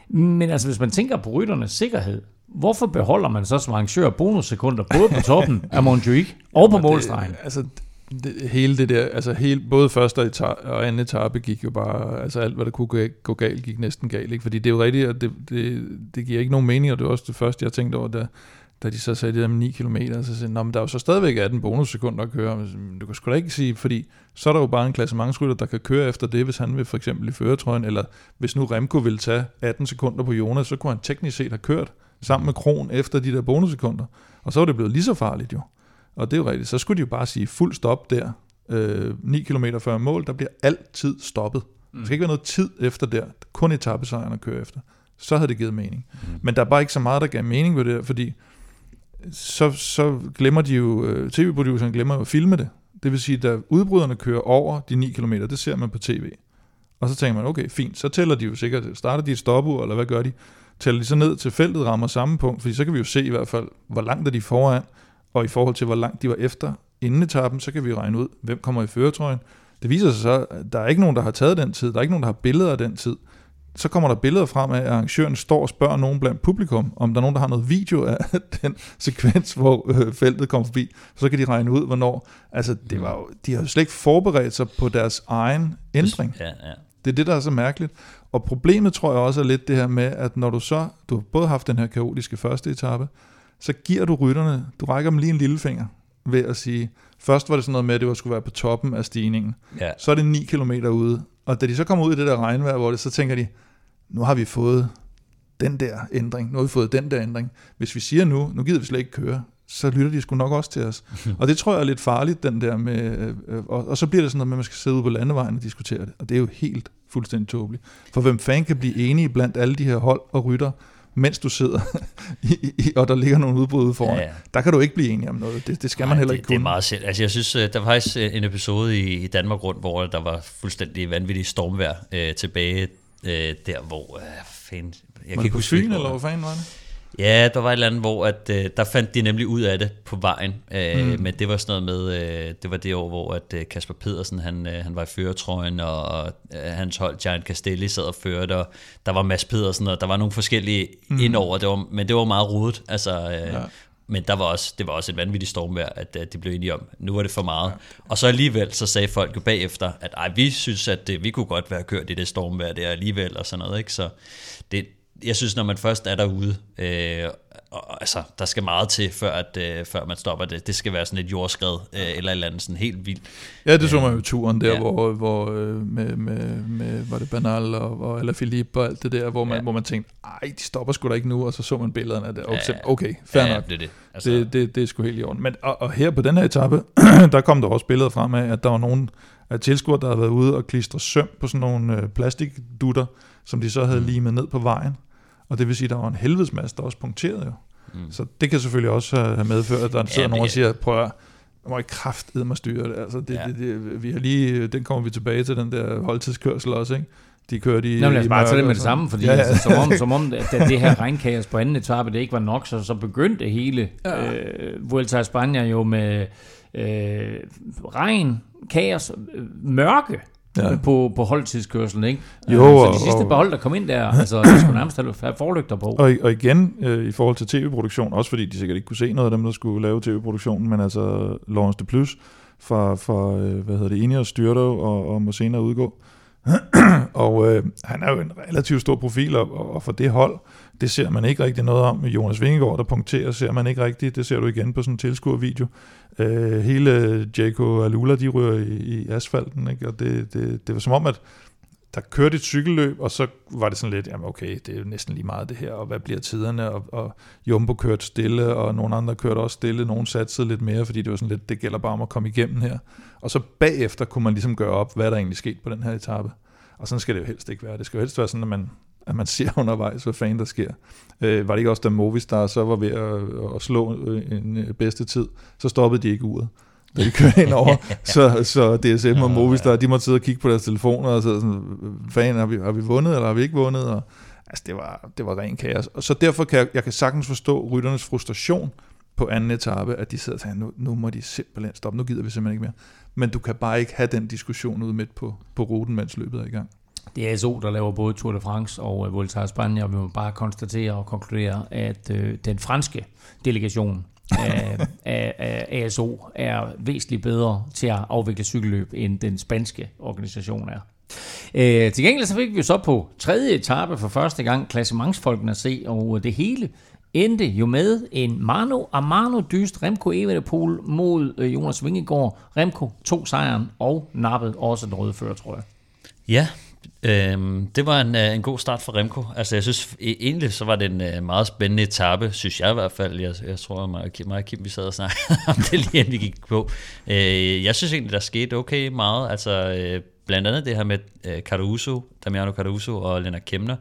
Men altså, hvis man tænker på rytternes sikkerhed, hvorfor beholder man så som arrangør bonussekunder både på toppen af Montjuic og på målstregen? altså, det, hele det der, altså hele, både første og, etape, og anden etape gik jo bare, altså alt hvad der kunne gå galt, gik næsten galt, ikke? fordi det er jo rigtigt, at det, det, det giver ikke nogen mening, og det var også det første, jeg tænkte over, da, da de så sagde det der med 9 km, så sagde men der er jo så stadigvæk 18 bonussekunder at køre, du kan sgu da ikke sige, fordi så er der jo bare en klassementsrytter, der kan køre efter det, hvis han vil for eksempel i føretrøjen, eller hvis nu Remco vil tage 18 sekunder på Jonas, så kunne han teknisk set have kørt sammen med Kron efter de der bonussekunder. Og så var det blevet lige så farligt jo. Og det er jo rigtigt. Så skulle de jo bare sige fuld stop der. Øh, 9 km før mål, der bliver altid stoppet. Der skal ikke være noget tid efter der. Kun etappesejren at køre efter. Så havde det givet mening. Mm. Men der er bare ikke så meget, der gav mening ved det fordi så, så glemmer de jo, øh, tv-produceren glemmer jo at filme det. Det vil sige, da udbryderne kører over de 9 km, det ser man på tv. Og så tænker man, okay, fint, så tæller de jo sikkert, starter de et stopur, eller hvad gør de? Tæller de så ned til feltet rammer samme punkt, fordi så kan vi jo se i hvert fald, hvor langt er de foran, og i forhold til, hvor langt de var efter inden etappen, så kan vi regne ud, hvem kommer i føretrøjen. Det viser sig så, at der er ikke nogen, der har taget den tid, der er ikke nogen, der har billeder af den tid så kommer der billeder frem af, at arrangøren står og spørger nogen blandt publikum, om der er nogen, der har noget video af den sekvens, hvor øh, feltet kommer forbi. Så kan de regne ud, hvornår. Altså, det var jo, de har jo slet ikke forberedt sig på deres egen ændring. Ja, ja. Det er det, der er så mærkeligt. Og problemet tror jeg også er lidt det her med, at når du så, du har både haft den her kaotiske første etape, så giver du rytterne, du rækker dem lige en lillefinger ved at sige, først var det sådan noget med, at det skulle være på toppen af stigningen. Ja. Så er det 9 km ude, og da de så kommer ud i det der regnvejr, hvor det, så tænker de, nu har vi fået den der ændring, nu har vi fået den der ændring. Hvis vi siger nu, nu gider vi slet ikke køre, så lytter de sgu nok også til os. og det tror jeg er lidt farligt, den der med, øh, og, og så bliver det sådan noget med, at man skal sidde ude på landevejen og diskutere det, og det er jo helt fuldstændig tåbeligt. For hvem fanden kan blive enige blandt alle de her hold og rytter, mens du sidder, i, i, og der ligger nogle udbrud ude foran. Ja, ja. Der kan du ikke blive enig om noget. Det, det skal Nej, man heller det, ikke kunne. Det er meget selv. Altså, jeg synes, øh, der var faktisk øh, en episode i, i Danmark rundt, hvor der var fuldstændig vanvittig stormvejr øh, tilbage øh, der, hvor... Øh, fan, jeg var kan ikke huske, Fyn, eller hvor fanden var det? Ja, der var et eller andet, hvor at, øh, der fandt de nemlig ud af det på vejen. Øh, mm. Men det var sådan noget med, øh, det var det år, hvor at øh, Kasper Pedersen, han, øh, han var i føretrøjen, og øh, hans hold, Giant Castelli, sad og førte, og der var Mads Pedersen, og der var nogle forskellige mm. indover, det var, men det var meget rodet. Altså, øh, ja. Men der var også, det var også et vanvittigt stormvejr, at, at de blev enige om, nu var det for meget. Ja. Og så alligevel, så sagde folk jo bagefter, at ej, vi synes, at det, vi kunne godt være kørt i det stormvejr der alligevel, og sådan noget. Ikke? Så det, jeg synes, når man først er derude, øh, og, altså, der skal meget til, før, at, øh, før man stopper det. Det skal være sådan et jordskred, øh, eller et eller andet sådan helt vildt. Ja, det så man jo turen der, ja. hvor, hvor øh, med, med, med, var det Banal og, og Alaphilippe og alt det der, hvor man, ja. hvor man tænkte, ej, de stopper sgu da ikke nu, og så så man billederne af det, og ja, okay, fair ja, nok. Det, det. Altså, det, det, det er sgu helt i orden. Men, og, og her på den her etape, der kom der også billeder frem af, at der var nogen af tilskuere, der havde været ude og klistre søm på sådan nogle øh, plastikdutter, som de så havde mm. limet ned på vejen. Og det vil sige, at der var en helvedes masse, der også punkterede jo. Mm. Så det kan selvfølgelig også have medført, at der sidder ja, nogen og siger, prøv at må ikke kraft mig styre det. Altså, det, ja. det, det, vi har lige, den kommer vi tilbage til, den der holdtidskørsel også, ikke? De kører de Nå, lad os bare tage det med det samme, fordi ja, ja. Altså, som, om, som om, at det her regnkaos på anden etape, det ikke var nok, så, så begyndte hele ja. øh, Vuelta a España jo med øh, regn, kaos, øh, mørke, ja. på, på holdtidskørselen, ikke? Jo, så de sidste par hold, der kom ind der, altså, der skulle nærmest have forlygter på. Og, og igen, øh, i forhold til tv-produktion, også fordi de sikkert ikke kunne se noget af dem, der skulle lave tv-produktionen, men altså Lawrence de Plus fra, fra øh, hvad hedder det, Ineos styrter og, og må senere udgå. og øh, han er jo en relativt stor profil, og, og for det hold, det ser man ikke rigtig noget om. Jonas Vingegaard, der punkterer, ser man ikke rigtigt. Det ser du igen på sådan en tilskuervideo. Øh, hele Jaco Alula, de ryger i, i asfalten, ikke? og det, det, det var som om, at der kørte et cykelløb, og så var det sådan lidt, jamen okay, det er jo næsten lige meget det her, og hvad bliver tiderne, og, og Jumbo kørte stille, og nogle andre kørte også stille, nogen satsede lidt mere, fordi det var sådan lidt, det gælder bare om at komme igennem her. Og så bagefter kunne man ligesom gøre op, hvad der egentlig skete på den her etape. Og sådan skal det jo helst ikke være. Det skal jo helst være sådan, at man, at man ser undervejs, hvad fanden der sker. Øh, var det ikke også, da Movistar så var ved at, at slå en øh, bedste tid, så stoppede de ikke uret da de kørte ind over. så, så DSM og Movistar, de måtte sidde og kigge på deres telefoner og så sådan, fan, har vi, har vi vundet, eller har vi ikke vundet? Og, altså, det var, det var ren kaos. Og så derfor kan jeg, jeg kan sagtens forstå rytternes frustration på anden etape, at de sidder og tænker, nu, nu må de simpelthen stoppe, nu gider vi simpelthen ikke mere. Men du kan bare ikke have den diskussion ude midt på, på ruten, mens løbet er i gang. Det er ASO, der laver både Tour de France og uh, Vuelta a España, og vi må bare konstatere og konkludere, at uh, den franske delegation af, af, af ASO er væsentligt bedre til at afvikle cykelløb, end den spanske organisation er. Øh, til gengæld så fik vi så på tredje etape for første gang klassementsfolkene at se, og det hele endte jo med en mano a mano dyst Remco Evenepoel mod øh, Jonas Vingegaard. Remco tog sejren og nappede også den røde fører, tror jeg. Ja, Øhm, det var en, øh, en god start for Remco. Altså jeg synes e- egentlig, så var det en uh, meget spændende etape, synes jeg i hvert fald. Jeg, jeg tror, mig, mig og Kim, vi sad og snakkede om det lige inden vi gik på. Øh, jeg synes egentlig, der skete okay meget. Altså øh, blandt andet det her med øh, Caruso, Damiano Caruso og Lennart Kemner,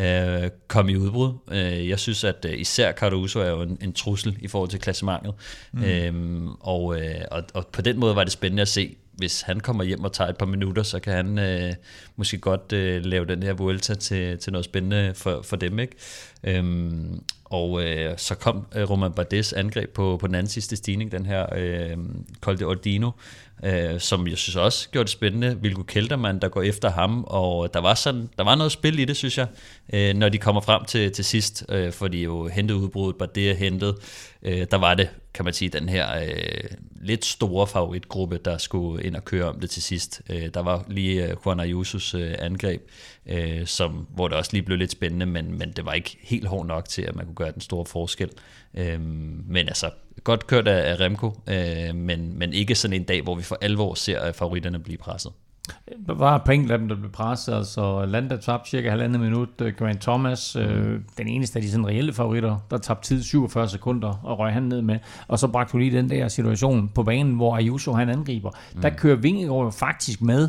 øh, kom i udbrud. Øh, jeg synes, at øh, især Caruso er jo en, en trussel i forhold til klassementet. Mm. Øhm, og, øh, og, og på den måde var det spændende at se, hvis han kommer hjem og tager et par minutter, så kan han øh, måske godt øh, lave den her Vuelta til, til noget spændende for, for dem. Ikke? Øhm, og øh, så kom øh, Roman Bardes angreb på, på den anden sidste stigning, den her øh, Col de Ordino, øh, som jeg synes også gjorde det spændende. Vilko Kelterman, der går efter ham, og der var, sådan, der var noget spil i det, synes jeg, øh, når de kommer frem til, til sidst, øh, for de jo hentede udbruddet, Bardet hentet, øh, der var det, kan man sige, den her øh, lidt store favoritgruppe, der skulle ind og køre om det til sidst. Øh, der var lige øh, Juan Ayusos øh, angreb, øh, som, hvor det også lige blev lidt spændende, men, men det var ikke helt hårdt nok til, at man kunne gøre den store forskel. Øh, men altså, godt kørt af, af Remco, øh, men, men ikke sådan en dag, hvor vi for alvor ser favoritterne blive presset. Der var et par af dem, der blev presset. Altså Landa tabte cirka halvandet minut. Øh, Grant Thomas, øh, den eneste af de sådan reelle favoritter, der tabte tid 47 sekunder og røg han ned med. Og så bragte du lige den der situation på banen, hvor Ayuso han angriber. Mm. Der kører Vingegaard jo faktisk med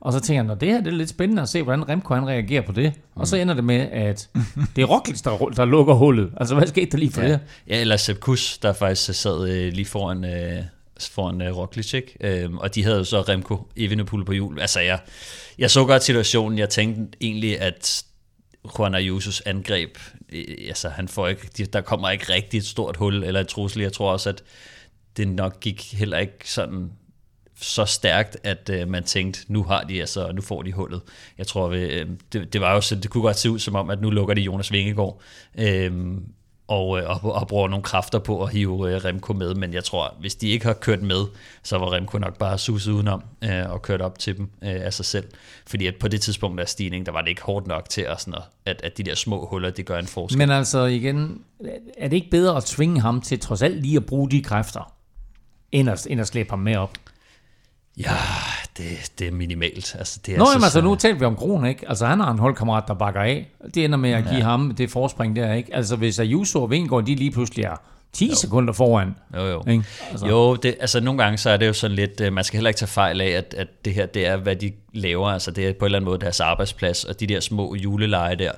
og så tænker jeg, det her det er lidt spændende at se, hvordan Remco han reagerer på det. Mm. Og så mm. ender det med, at det er Roglic, der, der lukker hullet. Altså, hvad skete der lige for ja. det? Ja, eller Sepp Kuss, der faktisk sad øh, lige foran, øh, foran uh, øh, Roglic, ikke? Øhm, og de havde jo så Remco Evenepoel på jul. Altså, jeg, jeg så godt situationen. Jeg tænkte egentlig, at Juan Ayusos angreb, øh, altså, han får ikke, der kommer ikke rigtig et stort hul eller et trussel. Jeg tror også, at det nok gik heller ikke sådan så stærkt, at øh, man tænkte, nu har de altså, nu får de hullet. Jeg tror, øh, det, det var jo så, det kunne godt se ud som om, at nu lukker de Jonas Vingegaard, øh, og, øh, og, og bruger nogle kræfter på at hive øh, Remco med, men jeg tror, hvis de ikke har kørt med, så var Remco nok bare suset udenom øh, og kørt op til dem øh, af sig selv. Fordi at på det tidspunkt af stigning, der var det ikke hårdt nok til at, sådan at, at de der små huller, det gør en forskel. Men altså igen, er det ikke bedre at tvinge ham til trods alt lige at bruge de kræfter, end at, end at slæbe ham med op? Ja, det, det er minimalt. Altså, det er Nå, jamen, altså, nu taler vi om Kron, ikke? Altså, han har en holdkammerat, der bakker af. Det ender med at give ja. ham det forspring der, ikke? Altså, hvis Ayuso og Vingård, de lige pludselig er 10 jo. sekunder foran. Jo, jo. Ikke? Altså. Jo, det, altså nogle gange så er det jo sådan lidt, øh, man skal heller ikke tage fejl af, at, at det her, det er, hvad de laver. Altså det er på en eller anden måde deres arbejdsplads, og de der små juleleje der,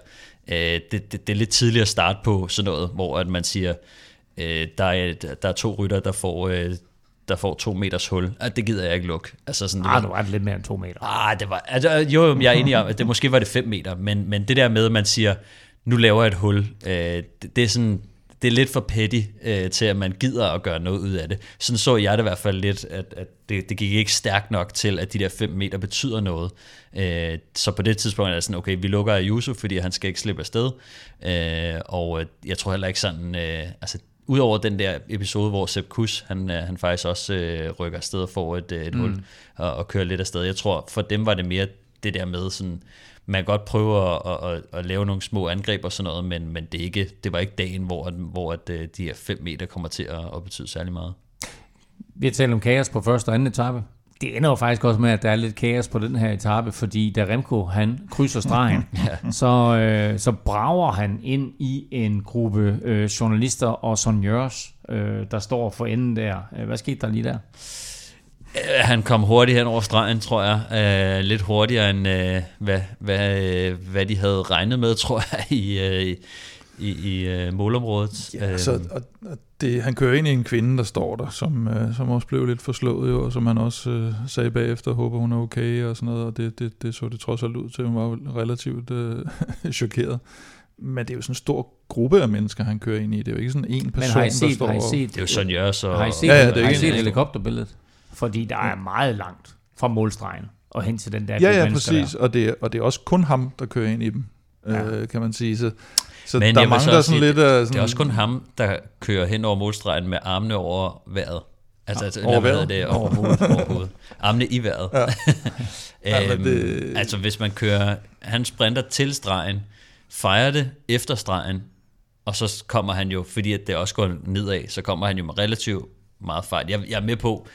øh, det, det, det er lidt tidligt at starte på sådan noget, hvor at man siger, øh, der, er, der er to rytter, der får øh, der får to meters hul. Ah, det gider jeg ikke lukke. Altså sådan, ah, det var lidt mere end to meter. Ah, det var, altså, jo, jeg er enig om, at det måske var det fem meter, men, men det der med, at man siger, nu laver jeg et hul, øh, det, det er sådan, det er lidt for petty øh, til, at man gider at gøre noget ud af det. Sådan så jeg det i hvert fald lidt, at, at det, det gik ikke stærkt nok til, at de der 5 meter betyder noget. Øh, så på det tidspunkt er det sådan, okay, vi lukker Ayuso, fordi han skal ikke slippe afsted. Øh, og jeg tror heller ikke sådan, øh, altså Udover den der episode, hvor Sepp Kuss, han, øh, han faktisk også øh, rykker afsted og får et, øh, et mm. hul og, og kører lidt afsted. Jeg tror, for dem var det mere det der med sådan, man kan godt prøve at, at, at, at lave nogle små angreb og sådan noget, men, men det, er ikke, det var ikke dagen, hvor, hvor at, øh, de her 5 meter kommer til at, at betyde særlig meget. Vi har talt om kaos på første og anden etape det ender jo faktisk også med, at der er lidt kaos på den her etape, fordi da Remco han krydser stregen, ja. så, øh, så brager han ind i en gruppe øh, journalister og sonjørs, øh, der står for enden der. Øh, hvad skete der lige der? Øh, han kom hurtigt hen over stregen, tror jeg. Uh, lidt hurtigere end uh, hvad, hvad, hvad de havde regnet med, tror jeg, i, uh, i, i uh, målområdet. Ja, så, øhm. og, og det, han kører ind i en kvinde, der står der, som, uh, som også blev lidt forslået, jo, og som han også uh, sagde bagefter, håber hun er okay, og sådan noget, og det, det, det så det trods alt ud til, hun var relativt uh, chokeret. Men det er jo sådan en stor gruppe af mennesker, han kører ind i. Det er jo ikke sådan en person, Men har I set, der står... Har I set, det er jo sådan, jeg så... Har I set, ja, ja, det er har I set helikopterbilledet? Fordi der er meget langt fra målstregen og hen til den der Ja, ja, præcis. Og det, er, og det er også kun ham, der kører ind i dem, ja. øh, kan man sige. Så så Men der mangler sådan sige, lidt... Uh, sådan, det er også kun ham, der kører hen over målstregen med armene over vejret. Altså, altså over vejret? Det, over hovedet, over hovedet. Armene i vejret. Ja. øhm, det... Altså hvis man kører, han sprinter til stregen, fejrer det efter stregen, og så kommer han jo, fordi at det også går nedad, så kommer han jo med relativt meget fart. Jeg, jeg er med på,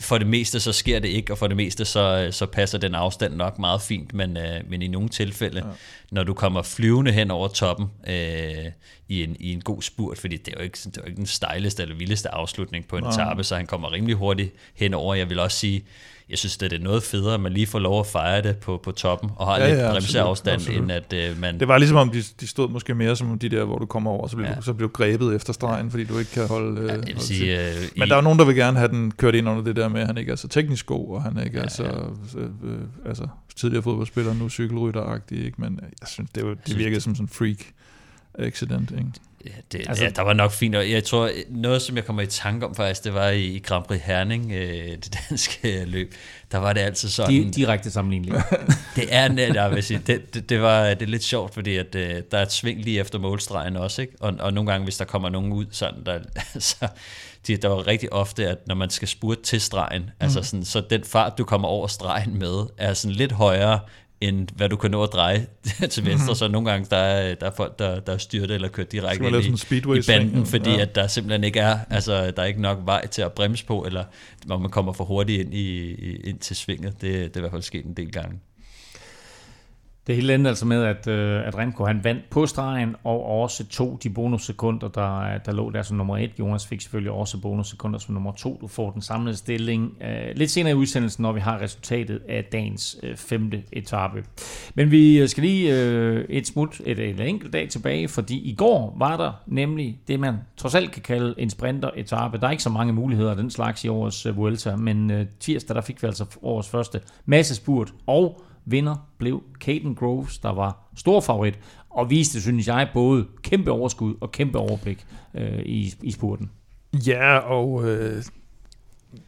for det meste så sker det ikke, og for det meste så, så passer den afstand nok meget fint, men, øh, men i nogle tilfælde, ja. når du kommer flyvende hen over toppen øh, i, en, i en god spurt, fordi det er jo ikke, det er jo ikke den stejleste eller vildeste afslutning på en ja. etape, så han kommer rimelig hurtigt henover. Jeg vil også sige, jeg synes, det er noget federe, at man lige får lov at fejre det på, på toppen, og har ja, lidt ja, bremseafstand, end at øh, man... Det var ligesom om, de, de stod måske mere som de der, hvor du kommer over, så bliver, ja. du, så bliver du grebet efter stregen, fordi du ikke kan holde... Ja, det vil sige, øh, Men i... der er nogen, der vil gerne have den kørt ind under det der med, at han ikke er så teknisk god, og han ikke ja, er så... Ja. Øh, øh, altså, tidligere fodboldspiller, nu cykelrytteragtig, ikke? men jeg synes, det, det virkede som sådan en freak accident, ikke? Ja, det, altså, ja, der var nok fint, og jeg tror, noget som jeg kommer i tanke om faktisk, det var i Grand Prix Herning, øh, det danske løb, der var det altid sådan... De, direkte sammenligning. det er, der vil sige, det, det, det, var det er lidt sjovt, fordi at, øh, der er et sving lige efter målstregen også, ikke? Og, og nogle gange, hvis der kommer nogen ud, sådan der, så, de, der var rigtig ofte, at når man skal spurte til stregen, mm. altså sådan, så den fart, du kommer over stregen med, er sådan lidt højere, end hvad du kan nå at dreje til venstre. Mm-hmm. Så nogle gange der er, der er folk, der, der styrer eller kører direkte ind i, i banden, fordi ja. at der simpelthen ikke er, altså, der er ikke nok vej til at bremse på, eller når man kommer for hurtigt ind, i, ind til svinget. Det, det er i hvert fald sket en del gange. Det hele endte altså med, at, øh, at Remco han vandt på stregen, og også tog de bonussekunder, der, der lå der som nummer et. Jonas fik selvfølgelig også bonussekunder som nummer to. Du får den samlede stilling øh, lidt senere i udsendelsen, når vi har resultatet af dagens øh, femte etape. Men vi øh, skal lige øh, et smut et, et enkelt dag tilbage, fordi i går var der nemlig det, man trods alt kan kalde en sprinter-etape. Der er ikke så mange muligheder af den slags i årets øh, Vuelta, men øh, tirsdag der fik vi altså årets første massespurt, og vinder blev Caden Groves, der var stor favorit, og viste, synes jeg, både kæmpe overskud og kæmpe overblik øh, i, i spurten. Ja, og øh,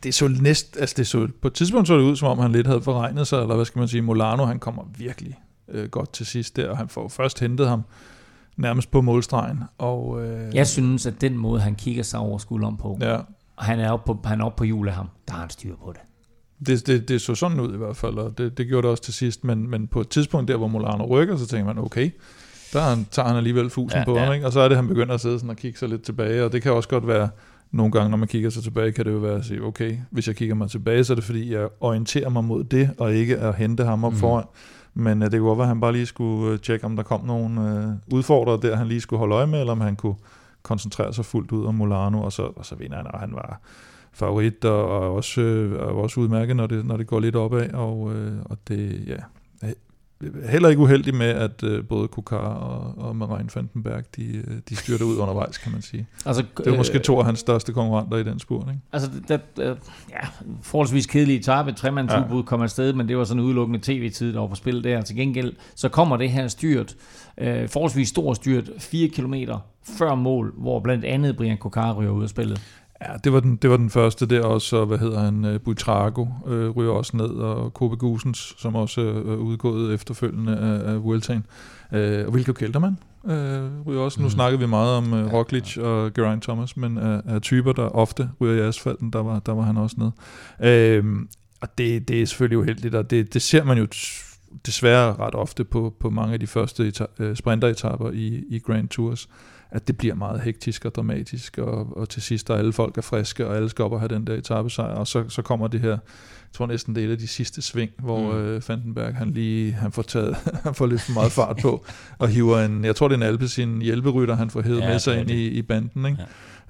det så næst, altså det så, på et tidspunkt så det ud, som om han lidt havde forregnet sig, eller hvad skal man sige, Molano, han kommer virkelig øh, godt til sidst der, og han får først hentet ham nærmest på målstregen. Og, øh, jeg synes, at den måde, han kigger sig over skulderen på, ja. og han er oppe på, han er oppe på hjul af ham, der har han styr på det. Det, det, det så sådan ud i hvert fald, og det, det gjorde det også til sidst, men, men på et tidspunkt der, hvor Molano rykker, så tænker man, okay, der tager han alligevel fusen ja, på ja. ham, ikke? og så er det, han begynder at sidde sådan og kigge sig lidt tilbage, og det kan også godt være, nogle gange, når man kigger sig tilbage, kan det jo være at sige, okay, hvis jeg kigger mig tilbage, så er det fordi, jeg orienterer mig mod det, og ikke at hente ham op mm. foran. Men uh, det kunne godt være, at han bare lige skulle uh, tjekke, om der kom nogle uh, udfordrere der, han lige skulle holde øje med, eller om han kunne koncentrere sig fuldt ud om Molano, og så, og så vinder han, og han var favorit, og, og også, øh, og også udmærket, når det, når det går lidt opad, og, øh, og det, ja, heller ikke uheldig med, at øh, både Kukar og, og Marijn Vandenberg, de, de styrte ud undervejs, kan man sige. Altså, det var måske øh, to af hans største konkurrenter i den spur, ikke? Altså, det, ja, forholdsvis kedelig etape, tremandsudbud ja. kom afsted, men det var sådan udelukkende tv-tid, der var på spil der. Til gengæld, så kommer det her styrt, øh, forholdsvis stor styrt, 4 km før mål, hvor blandt andet Brian Kukar ryger ud af spillet. Ja, det var den, det var den første der også, og hvad hedder han, uh, Buitrago uh, ryger også ned, og Kobe Gusens, som også er udgået efterfølgende af, af Vueltaen. Uh, og Wilco Kelterman uh, ryger også. Mm. Nu snakkede vi meget om uh, Roglic ja, ja. og Geraint Thomas, men af, af typer, der ofte ryger i asfalten, der var, der var han også ned. Uh, og det, det er selvfølgelig uheldigt, og det, det ser man jo desværre ret ofte på, på mange af de første eta- sprinteretapper i, i Grand Tours at det bliver meget hektisk og dramatisk, og, og til sidst er alle folk er friske, og alle skal op og have den der etappesejr, og så, så kommer det her, jeg tror næsten det er de sidste sving, hvor mm. øh, Vandenberg, han lige, han får taget, han får lidt for meget fart på, og hiver en, jeg tror det er en Alpe, sin hjælperytter, han får hævet ja, med sig ind i, i banden, ikke?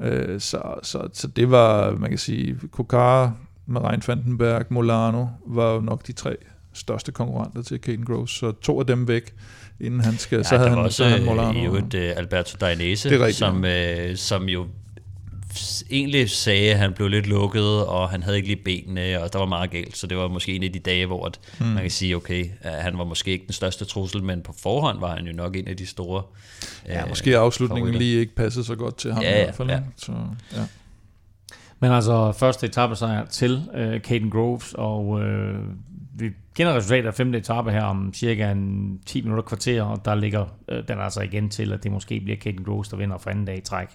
Ja. Øh, så, så, så det var, man kan sige, Kokara, Marijn Vandenberg, Molano, var jo nok de tre største konkurrenter til Caden Groves, så to af dem væk, inden han skal, ja, så havde han, også, så han Molano. i øvrigt uh, Alberto Dainese, som, uh, som jo egentlig sagde, at han blev lidt lukket, og han havde ikke lige benene, og der var meget galt, så det var måske en af de dage, hvor at hmm. man kan sige, okay, han var måske ikke den største trussel, men på forhånd var han jo nok en af de store Ja, uh, måske afslutningen favoritter. lige ikke passede så godt til ham ja, i hvert fald. Ja. Så, ja. Men altså, første etape sejr til øh, Caden Groves, og øh, vi kender resultatet af femte etape her om cirka en 10 minutter kvarter, og der ligger øh, den altså igen til, at det måske bliver Caden Groves, der vinder for anden dag i træk.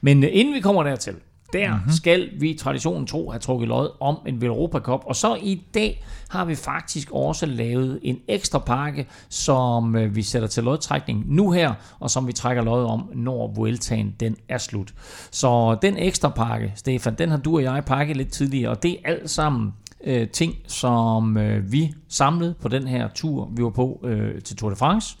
Men øh, inden vi kommer dertil, der mm-hmm. skal vi traditionen tro have trukket lod om en Europa Cup. Og så i dag har vi faktisk også lavet en ekstra pakke, som øh, vi sætter til lodtrækning nu her, og som vi trækker lod om, når Vueltaen den er slut. Så den ekstra pakke, Stefan, den har du og jeg pakket lidt tidligere, og det er alt sammen øh, ting, som øh, vi samlede på den her tur, vi var på øh, til Tour de France.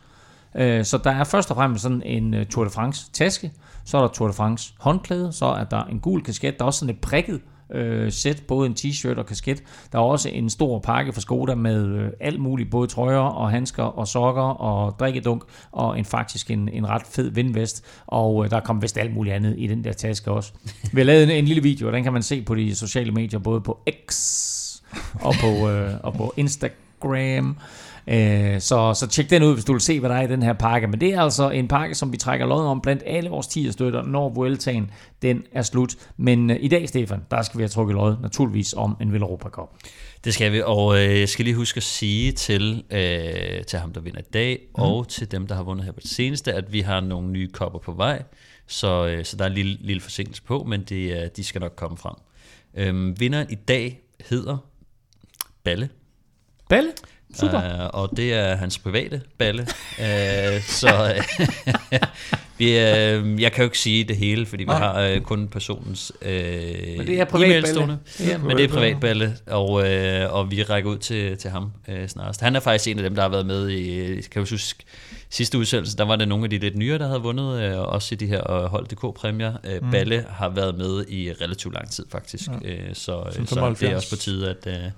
Øh, så der er først og fremmest sådan en øh, Tour de France taske, så er der Tour de France håndklæde, så er der en gul kasket, der er også sådan et prikket øh, sæt, både en t-shirt og kasket. Der er også en stor pakke fra Skoda med øh, alt muligt, både trøjer og handsker og sokker og drikkedunk, og en faktisk en, en ret fed vindvest, og øh, der kom vist alt muligt andet i den der taske også. Vi har lavet en, en lille video, og den kan man se på de sociale medier, både på X og på, øh, og på Instagram. Øh, så, så tjek den ud, hvis du vil se, hvad der er i den her pakke. Men det er altså en pakke, som vi trækker lod om blandt alle vores 10 støtter, når Vueltaen den er slut. Men øh, i dag, Stefan, der skal vi have trukket lod naturligvis om en Villeuropa Cup. Det skal vi, og øh, jeg skal lige huske at sige til, øh, til ham, der vinder i dag, mm. og til dem, der har vundet her på det seneste, at vi har nogle nye kopper på vej. Så, øh, så der er en lille, lille forsinkelse på, men det, øh, de skal nok komme frem. Øh, vinderen i dag hedder Balle. Balle? Super. Uh, og det er hans private balle. uh, så vi, uh, jeg kan jo ikke sige det hele, fordi vi Nej. har uh, kun personens uh, Men det er privat balle. Ja, men det er privat balle, og, uh, og vi rækker ud til, til ham uh, snarest. Han er faktisk en af dem, der har været med i, kan du huske, sidste udsendelse, der var det nogle af de lidt nyere, der havde vundet, uh, også i de her uh, Hold.dk-præmier. Uh, mm. Balle har været med i relativt lang tid, faktisk. Ja. Uh, så, så det er også på tide, at... Uh,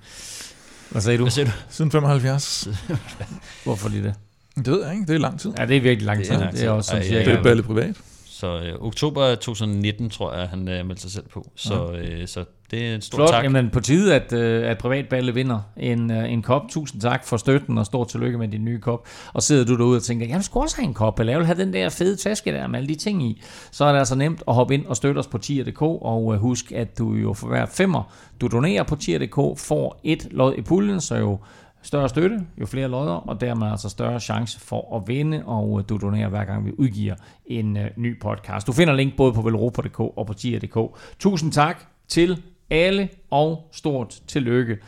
hvad sagde du? Hvad sagde du? Siden 75. Hvorfor lige det? Det ved jeg ikke. Det er lang tid. Ja, det er virkelig lang tid. Det er, lang tid. Det er også sådan, ja, ja, Det er balle privat. Så øh, oktober 2019, tror jeg, han øh, meldte sig selv på. Så, ja. øh, så det er en stor Flot. tak. Jamen på tide, at, øh, at Privatballe vinder en, øh, en kop. Tusind tak for støtten, og stor tillykke med din nye kop. Og sidder du derude og tænker, jeg skal også have en kop, eller jeg vil have den der fede taske der med alle de ting i. Så er det altså nemt at hoppe ind og støtte os på tier.dk, og øh, husk, at du jo for hver femmer, du donerer på tier.dk, får et lod i puljen, så jo større støtte, jo flere lodder, og dermed altså større chance for at vinde, og du donerer hver gang vi udgiver en ny podcast. Du finder link både på velropa.dk og på tier.dk. Tusind tak til alle, og stort tillykke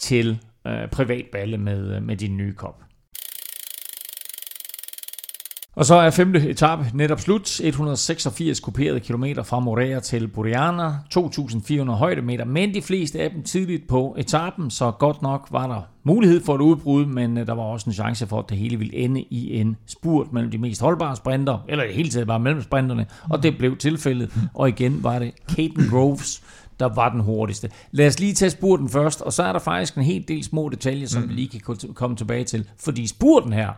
til øh, privatballe med, øh, med din nye kop. Og så er femte etape netop slut. 186 kuperede kilometer fra Morea til Buriana. 2.400 højdemeter, men de fleste af dem tidligt på etappen, så godt nok var der mulighed for et udbrud, men øh, der var også en chance for, at det hele ville ende i en spurt mellem de mest holdbare sprinter, eller i hele taget bare mellem sprinterne, og det blev tilfældet. Og igen var det Caden Groves, der var den hurtigste. Lad os lige tage spurten først, og så er der faktisk en helt del små detaljer, som mm. vi lige kan komme tilbage til. Fordi spurten her,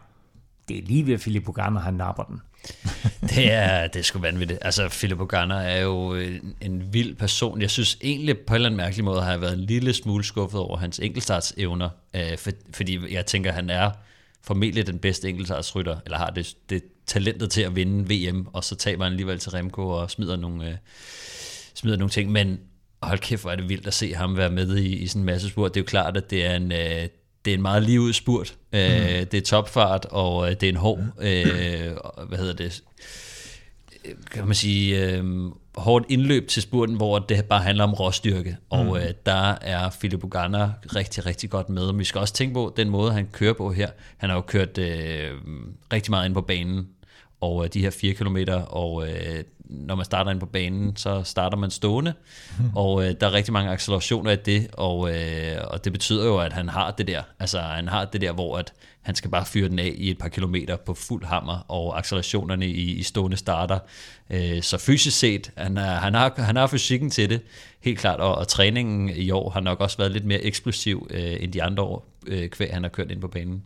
det er lige ved, at Philip Ogana, han napper den. det er, det er sgu vanvittigt. Altså, Philip Ogana er jo en, en vild person. Jeg synes egentlig, på en eller anden mærkelig måde, har jeg været en lille smule skuffet over hans enkeltstartsevner. Øh, for, fordi jeg tænker, han er formentlig den bedste enkeltstartsrytter, eller har det, det talentet til at vinde VM, og så taber han alligevel til Remco og smider nogle, øh, smider nogle ting. Men hold kæft, hvor er det vildt at se ham være med i, i sådan en masse spurt. Det er jo klart, at det er en, øh, det er en meget livet spurt. Mm. Øh, det er topfart, og øh, det er en hård, øh, hvad hedder det, kan man sige, øh, hårdt indløb til spurten, hvor det bare handler om råstyrke. Og mm. øh, der er Philip Uganda rigtig, rigtig godt med. Men vi skal også tænke på den måde, han kører på her. Han har jo kørt øh, rigtig meget ind på banen, og øh, de her 4 kilometer, og øh, når man starter ind på banen, så starter man stående, og øh, der er rigtig mange accelerationer i det, og, øh, og det betyder jo, at han har det der, altså han har det der, hvor at han skal bare fyre den af i et par kilometer på fuld hammer, og accelerationerne i, i stående starter. Øh, så fysisk set, han, er, han, har, han har fysikken til det, helt klart, og, og træningen i år har nok også været lidt mere eksplosiv øh, end de andre år, øh, kvæg han har kørt ind på banen.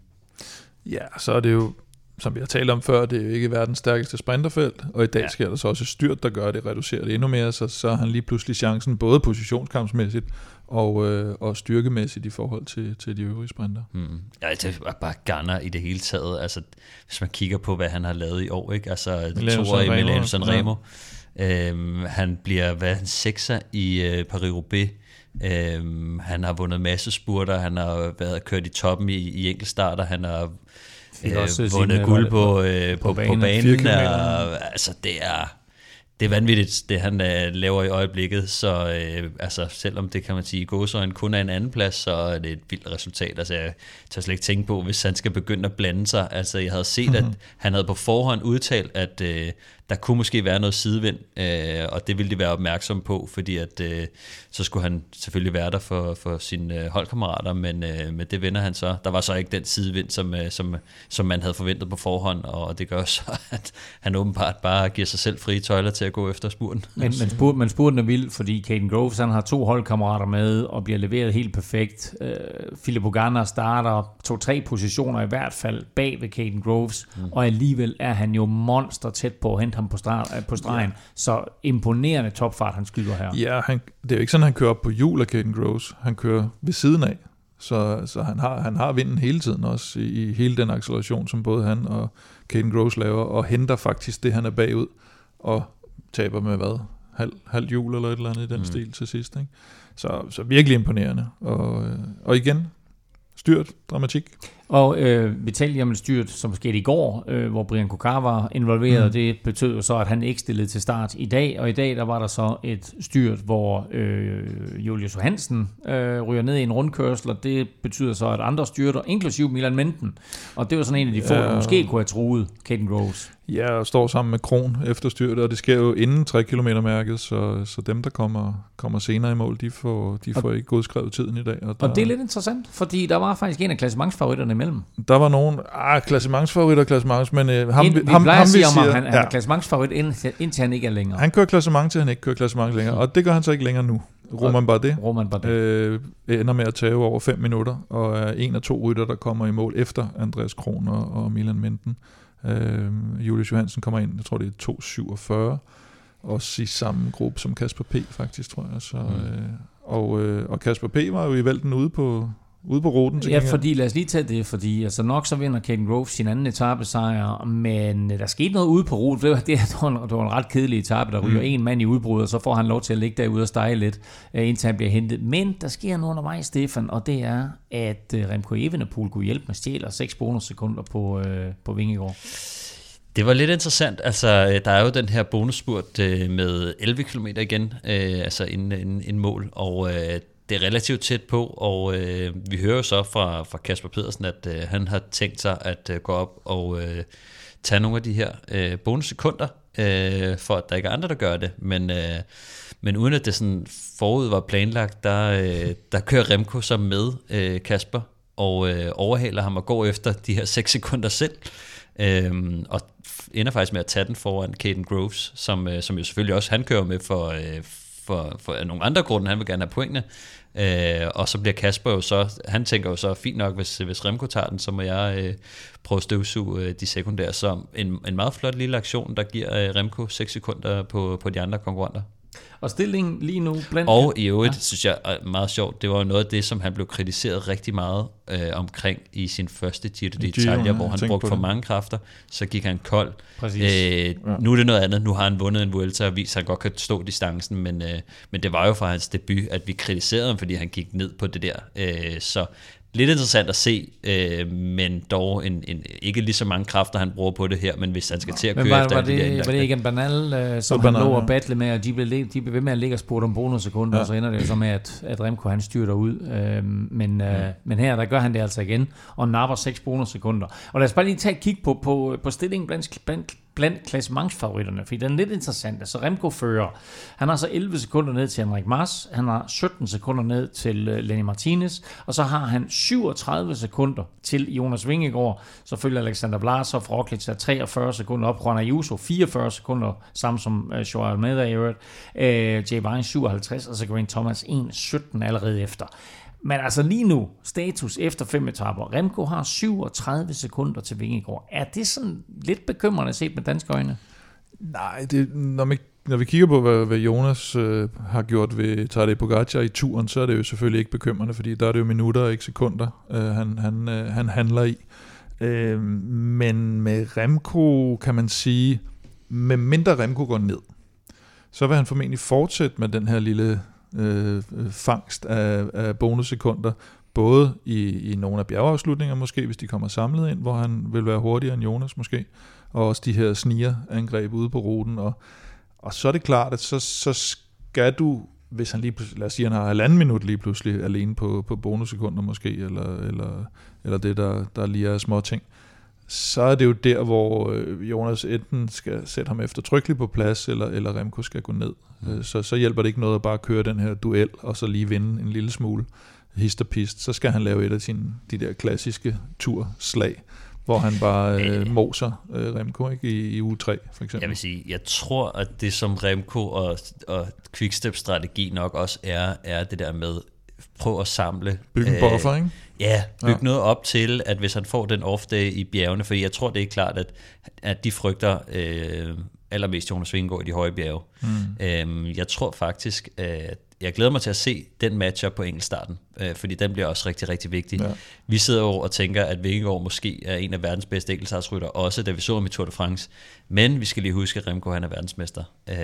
Ja, så er det jo som vi har talt om før, det er jo ikke verdens stærkeste sprinterfelt, og i dag ja. sker der så også et styrt, der gør det, reducerer det endnu mere, så, så har han lige pludselig chancen, både positionskampsmæssigt og, øh, og styrkemæssigt i forhold til, til de øvrige sprinter. Hmm. Ja, er bare Garner i det hele taget. Altså, hvis man kigger på, hvad han har lavet i år, ikke? altså to år i Milano Sanremo, ja. øhm, han bliver hvad, en sekser i øh, Paris-Roubaix, Øhm, han har vundet masse spurter, han har været kørt i toppen i, i enkeltstarter, han har øh, også vundet guld på, øh, på, på, banen. På banen er, altså, det er, det er vanvittigt, det han uh, laver i øjeblikket, så uh, altså, selvom det kan man sige, gåsøjne kun er en anden plads, så er det et vildt resultat. Altså, jeg tør slet ikke tænke på, hvis han skal begynde at blande sig. Altså, jeg havde set, at mhm. han havde på forhånd udtalt, at uh, der kunne måske være noget sidevind, øh, og det ville de være opmærksom på, fordi at, øh, så skulle han selvfølgelig være der for, for sine øh, holdkammerater, men, øh, men det vender han så. Der var så ikke den sidevind, som, øh, som, som man havde forventet på forhånd, og det gør så, at han åbenbart bare giver sig selv frie tøjler til at gå efter spurten. Men, men, spurten, men spurten er vild, fordi Caden Groves han har to holdkammerater med, og bliver leveret helt perfekt. Øh, Philip Ogana starter to-tre positioner i hvert fald bag ved Caden Groves, mm. og alligevel er han jo monster tæt på at hente ham på, start, øh, på stregen. Ja. Så imponerende topfart, han skyder her. Ja, han, det er jo ikke sådan, han kører op på hjul af Caden Groves. Han kører ved siden af. Så, så han, har, han har vinden hele tiden også i, i hele den acceleration, som både han og Caden Groves laver, og henter faktisk det, han er bagud, og taber med hvad? Halv, halv hjul eller et eller andet i den mm. stil til sidst. Ikke? Så, så virkelig imponerende. Og, øh, og igen, styrt dramatik. Og øh, vi talte lige om et styrt, som skete i går, øh, hvor Brian Kokar var involveret. Mm. Det betød jo så, at han ikke stillede til start i dag. Og i dag der var der så et styrt, hvor øh, Julius Hansen øh, ryger ned i en rundkørsel, og det betyder så, at andre styrter, inklusiv Milan Menten, og det var sådan en af de få, ja. der måske kunne have truet Caden Groves. Ja, og står sammen med Kron efter styrtet, og det sker jo inden 3 km mærket, så, så dem, der kommer, kommer senere i mål, de får, de får og, ikke godskrevet tiden i dag. Og, der, og det er lidt interessant, fordi der var faktisk en af klassementsfavoritterne imellem. Der var nogen, ah, klassementsfavoritter, klassements, men øh, ham, Ind, vi ham, ham, vi siger, ham, han, han er klassementsfavorit, indtil, indtil han ikke er længere. Han kører klassement, til han ikke kører klassement længere, og det gør han så ikke længere nu. Roman Bardet, Roman Bardet. Øh, ender med at tage over 5 minutter, og er en af to rytter, der kommer i mål efter Andreas Kron og, og Milan Menten. Øh, Julius Johansen kommer ind, jeg tror det er 2.47, også i samme gruppe som Kasper P. faktisk, tror jeg. Så, mm. øh, og, øh, og Kasper P. var jo i vælten ude på, ude på ruten til Ja, fordi lad os lige tage det, fordi altså nok så vinder Caden Grove sin anden etape sejr, men øh, der skete noget ude på ruten. Det var, det, var, en, det var en ret kedelig etape, der ryger mm. en mand i udbrud, og så får han lov til at ligge derude og stege lidt, øh, indtil han bliver hentet. Men der sker noget undervejs, Stefan, og det er, at øh, Remco Evenepoel kunne hjælpe med stjæler 6 bonussekunder på, øh, på Vingegård. Det var lidt interessant. Altså, der er jo den her bonusspurt med 11 km igen, altså en, en, en mål, og det er relativt tæt på, og øh, vi hører jo så fra, fra Kasper Pedersen, at øh, han har tænkt sig at øh, gå op og øh, tage nogle af de her øh, bonussekunder, øh, for at der ikke er andre, der gør det. Men, øh, men uden at det sådan forud var planlagt, der, øh, der kører Remco så med øh, Kasper, og øh, overhaler ham og går efter de her 6 sekunder selv. Øhm, og ender faktisk med at tage den foran Caden Groves, som, øh, som jo selvfølgelig også han kører med for, øh, for, for nogle andre grunde. Han vil gerne have pointene. Øh, og så bliver Kasper jo så, han tænker jo så, fint nok, hvis, hvis Remco tager den, så må jeg øh, prøve at støvsuge øh, de sekundære. Så en, en meget flot lille aktion, der giver øh, Remco 6 sekunder på, på de andre konkurrenter. Og stillingen lige nu blandt... Og i øvrigt, ja. synes jeg er meget sjovt, det var jo noget af det, som han blev kritiseret rigtig meget øh, omkring i sin første Giro d'Italia, hvor han brugte for mange kræfter, så gik han kold. Øh, ja. Nu er det noget andet, nu har han vundet en Vuelta og vist, at han godt kan stå distancen, men, øh, men det var jo fra hans debut, at vi kritiserede ham, fordi han gik ned på det der. Øh, så lidt interessant at se, øh, men dog en, en, ikke lige så mange kræfter, han bruger på det her, men hvis han skal til at køre var, efter var det, de der var det ikke en banal, øh, som han lå og battle med, og de blev, de blev ved med at ligge og spurgte om bonussekunder, ja. og så ender det jo så med, at, at Remco han styrter ud. Øh, men, øh, ja. men her, der gør han det altså igen, og napper 6 bonussekunder. Og lad os bare lige tage et kig på, på, på stillingen blandt, blandt blandt klassementsfavoritterne, fordi den er lidt interessant. Altså Remco fører, han har så 11 sekunder ned til Henrik Mars, han har 17 sekunder ned til øh, Lenny Martinez, og så har han 37 sekunder til Jonas Vingegaard, så følger Alexander Blasov, Roglic er 43 sekunder op, Juan Ayuso 44 sekunder, samme som uh, Joao Almeida i øvrigt, uh, Jay Vine 57, og så Grant Thomas 1.17 allerede efter. Men altså lige nu, status efter fem etaper. Remco har 37 sekunder til Vingegaard. Er det sådan lidt bekymrende set med danske øjne? Nej, det, når, vi, når vi kigger på, hvad, hvad Jonas øh, har gjort ved Tadej Pogacar i turen, så er det jo selvfølgelig ikke bekymrende, fordi der er det jo minutter og ikke sekunder, øh, han, han, øh, han handler i. Øh, men med Remco kan man sige, med mindre Remco går ned, så vil han formentlig fortsætte med den her lille øh, fangst af, af bonussekunder, både i, i nogle af bjergeafslutninger måske, hvis de kommer samlet ind, hvor han vil være hurtigere end Jonas måske, og også de her snigerangreb ude på ruten. Og, og så er det klart, at så, så skal du, hvis han lige lad os sige, han har halvanden minut lige pludselig alene på, på bonussekunder måske, eller, eller, eller det, der, der lige er små ting, så er det jo der, hvor øh, Jonas enten skal sætte ham eftertrykkeligt på plads, eller, eller Remco skal gå ned. Mm. Så, så hjælper det ikke noget at bare køre den her duel, og så lige vinde en lille smule hist og pist. Så skal han lave et af sine, de der klassiske turslag, hvor han bare øh, moser øh, Remco ikke, i, i uge 3, for eksempel. Jeg vil sige, jeg tror, at det som Remco og, og Quickstep-strategi nok også er, er det der med, prøv at samle... Bygge en buffer, øh, ikke? Ja, bygge ja. noget op til, at hvis han får den off-day i bjergene, for jeg tror, det er klart, at, at de frygter øh, allermest Jonas Vingegaard i de høje bjerge. Mm. Øh, jeg tror faktisk, at jeg glæder mig til at se den matchup på enkeltstarten, øh, fordi den bliver også rigtig, rigtig vigtig. Ja. Vi sidder jo og tænker, at Vingegaard måske er en af verdens bedste enkeltstartsrytter, også da vi så ham i Tour de France. Men vi skal lige huske, at Remco han er verdensmester, øh,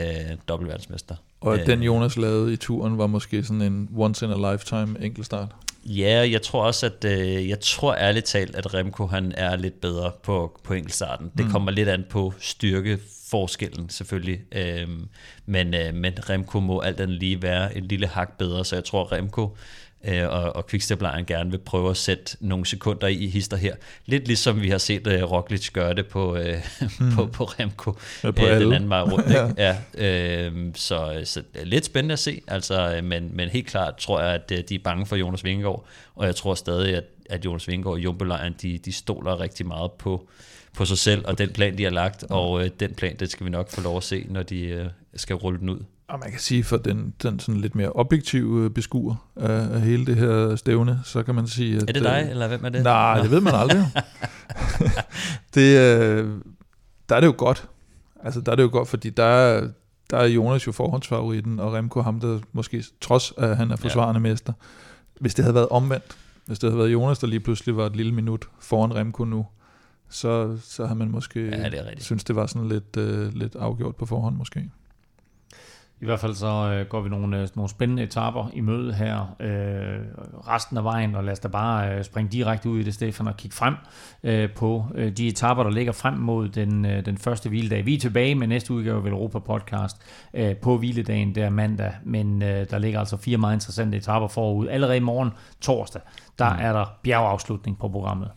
dobbeltverdensmester. Og at øh, den Jonas lavede i turen var måske sådan en once in a lifetime enkeltstart. Ja, jeg tror også, at øh, jeg tror ærligt talt, at Remco han er lidt bedre på, på enkeltstarten. Det mm. kommer lidt an på styrke forskellen selvfølgelig. Øhm, men, øh, men Remco må alt andet lige være en lille hak bedre, så jeg tror Remco øh, og, og quickstep gerne vil prøve at sætte nogle sekunder i hister her. Lidt ligesom vi har set øh, Roglic gøre det på, øh, mm. på, på Remco ja, på øh, den anden vej rundt. Ikke? ja. Ja, øh, så, så lidt spændende at se, altså, men, men helt klart tror jeg, at øh, de er bange for Jonas Vingegaard, og jeg tror stadig, at, at Jonas Vingegaard og jumbo de, de stoler rigtig meget på, på sig selv og den plan, de har lagt, og øh, den plan, det skal vi nok få lov at se, når de øh, skal rulle den ud. Og man kan sige, for den, den sådan lidt mere objektive beskuer af, hele det her stævne, så kan man sige... At, er det dig, øh, eller hvem er det? Nej, Nå. det ved man aldrig. det, øh, der er det jo godt. Altså, der er det jo godt, fordi der er, der er Jonas jo forhåndsfavoritten, og Remco ham, der måske trods at han er forsvarende ja. mester. Hvis det havde været omvendt, hvis det havde været Jonas, der lige pludselig var et lille minut foran Remco nu, så, så har man måske ja, det synes det var sådan lidt, øh, lidt afgjort på forhånd måske. I hvert fald så øh, går vi nogle, øh, nogle spændende etapper i møde her øh, resten af vejen, og lad os da bare øh, springe direkte ud i det, Stefan, og kigge frem øh, på øh, de etapper, der ligger frem mod den, øh, den første hviledag. Vi er tilbage med næste udgave af Europa Podcast øh, på hviledagen der mandag, men øh, der ligger altså fire meget interessante etapper forud. Allerede i morgen, torsdag, der mm. er der bjergafslutning på programmet.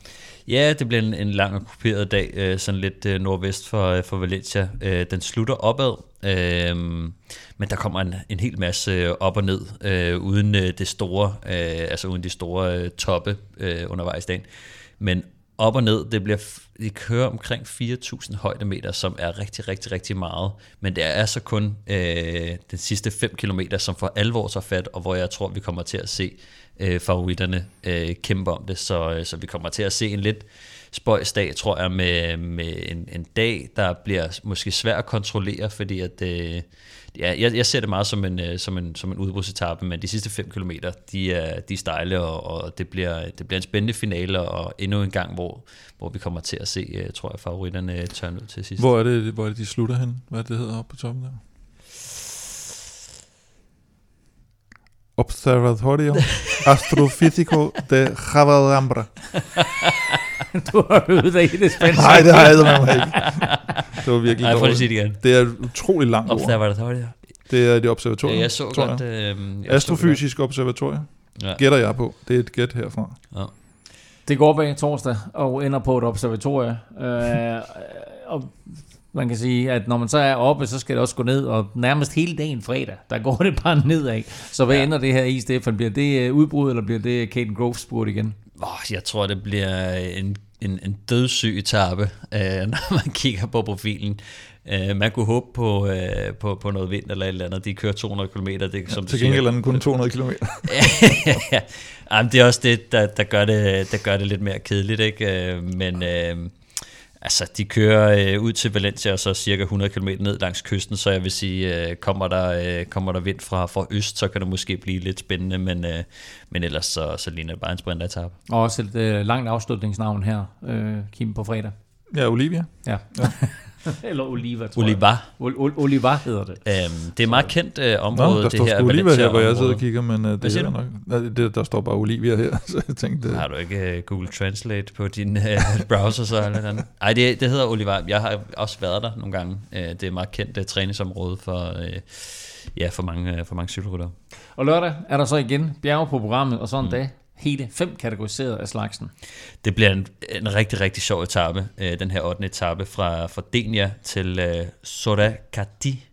Ja, det bliver en, en lang og kuperet dag, øh, sådan lidt øh, nordvest for, øh, for Valencia. Øh, den slutter opad, øh, men der kommer en, en hel masse øh, op og ned, øh, uden øh, det store, øh, altså uden de store øh, toppe øh, undervejs dagen. Men op og ned, det bliver, det kører omkring 4.000 højdemeter, som er rigtig, rigtig, rigtig meget. Men det er så kun øh, den sidste 5 km, som for alvor så fat, og hvor jeg tror, vi kommer til at se øh, favoritterne øh, kæmpe om det. Så, øh, så vi kommer til at se en lidt spøjsdag, tror jeg, med, med en, en dag, der bliver måske svær at kontrollere, fordi at... Øh, ja, jeg, jeg ser det meget som en, øh, som en, som en udbrudsetappe, men de sidste 5 km, de er, de er stejle, og, og det, bliver, det bliver en spændende finale, og endnu en gang, hvor, hvor vi kommer til at se, øh, tror jeg, favoritterne tørne ud til sidst. Hvor er det, hvor er det de slutter hen? Hvad er det, hedder oppe på toppen der? Observatorio Astrofísico de Javalambra. du har øvet dig i det spændende. Nej, det har jeg med ikke. Det var virkelig Nej, dårligt. det igen. Det er et utroligt langt Observatorio. ord. Det er det observatorium. Ja, jeg så godt. Jeg. Øh, Astrofysisk observatorium. Ja. Gætter jeg på. Det er et gæt herfra. Ja. Det går bag torsdag og ender på et observatorium. Øh, og man kan sige, at når man så er oppe, så skal det også gå ned, og nærmest hele dagen fredag, der går det bare nedad. Så hvad ja. ender det her i, Stefan? Bliver det øh, udbrud, eller bliver det Caden Grove spurt igen? Oh, jeg tror, det bliver en, en, en dødssyg etape, øh, når man kigger på profilen. Uh, man kunne håbe på, uh, på, på noget vind eller et eller andet. De kører 200 km. Det, ja, som til gengæld er den kun 200 km. ja, Jamen, det er også det, der, der, gør det, der gør det lidt mere kedeligt. Ikke? Men... Uh, Altså, de kører øh, ud til Valencia og så cirka 100 km ned langs kysten, så jeg vil sige, øh, kommer, der, øh, kommer der vind fra, fra øst, så kan det måske blive lidt spændende, men, øh, men ellers så, så ligner det bare en sprinteretappe. Og også et øh, langt afslutningsnavn her, øh, Kim, på fredag. Ja, Olivia. Ja. ja. Eller Oliva, tror Oliva. jeg. Ol- Oliva hedder det. Øhm, det er meget kendt øh, område, Nå, der det står her Oliva her, hvor jeg sidder og kigger, men uh, det er nok, det, der står bare Olivia her, så jeg tænkte... Uh... Har du ikke uh, Google Translate på din uh, browser så eller andet? Nej, det, det hedder Oliva. Jeg har også været der nogle gange. Uh, det er meget kendt uh, træningsområde for... Uh, ja, for mange, for mange cykelryttere. Og lørdag er der så igen bjerge på programmet, og sådan en mm. dag hele fem kategoriseret af slagsen. Det bliver en, en rigtig, rigtig sjov etape, øh, den her 8. etape fra, fra Denia til øh, Sorakati.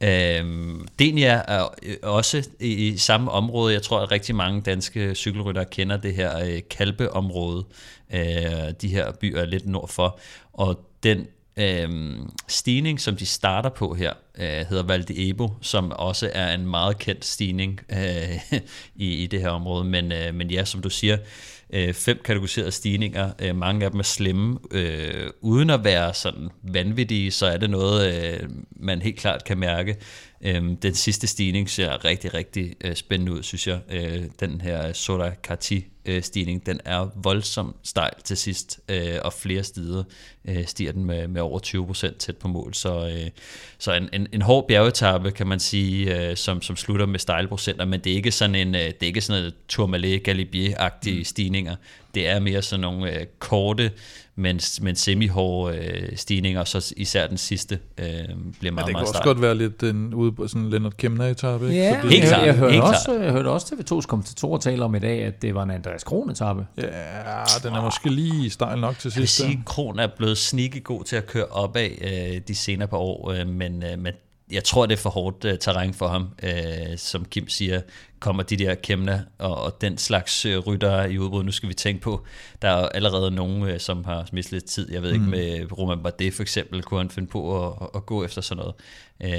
Øhm, Denia er øh, også i, i samme område. Jeg tror, at rigtig mange danske cykelryttere kender det her øh, Kalpeområde. Øh, de her byer er lidt nord for. Og den øh, stigning, som de starter på her, øh, hedder Val Ebo, som også er en meget kendt stigning øh, i, i det her område. Men, øh, men ja, som du siger, øh, fem kategoriserede stigninger. Øh, mange af dem er slemme. Øh, uden at være sådan vanvittige, så er det noget, øh, man helt klart kan mærke. Øh, den sidste stigning ser rigtig, rigtig øh, spændende ud, synes jeg. Øh, den her Soda Kati øh, stigning, den er voldsomt stejl til sidst, øh, og flere steder øh, stiger den med, med over 20% tæt på mål. Så, øh, så en, en, en hård bjergetappe, kan man sige, øh, som, som slutter med stejlprocenter, men det er ikke sådan en, øh, det er ikke sådan en Tourmalet Galibier-agtige mm. stigninger. Det er mere sådan nogle øh, korte, men, men semi-hårde øh, stigninger, og så især den sidste øh, bliver meget, Men meget det kan også godt være lidt en, ude på sådan en Lennart Kemner-etappe. ikke? Ja, Fordi- Helt klart, jeg, jeg, hørte helt også, jeg hørte også TV2's kommentatorer tale om i dag, at det var en Andreas Kron-etappe. Ja, den er måske lige stejl nok til Jeg vil sidst. sige, at Kron er blevet sneaky god til at køre opad øh, de senere par år, øh, men, øh, men jeg tror, det er for hårdt øh, terræn for ham. Øh, som Kim siger, kommer de der Kemna og, og den slags øh, ryttere i udbrud. Nu skal vi tænke på, der er allerede nogen, øh, som har mistet lidt tid. Jeg ved ikke, med Roman Bardet for eksempel, kunne han finde på at, at gå efter sådan noget. Øh,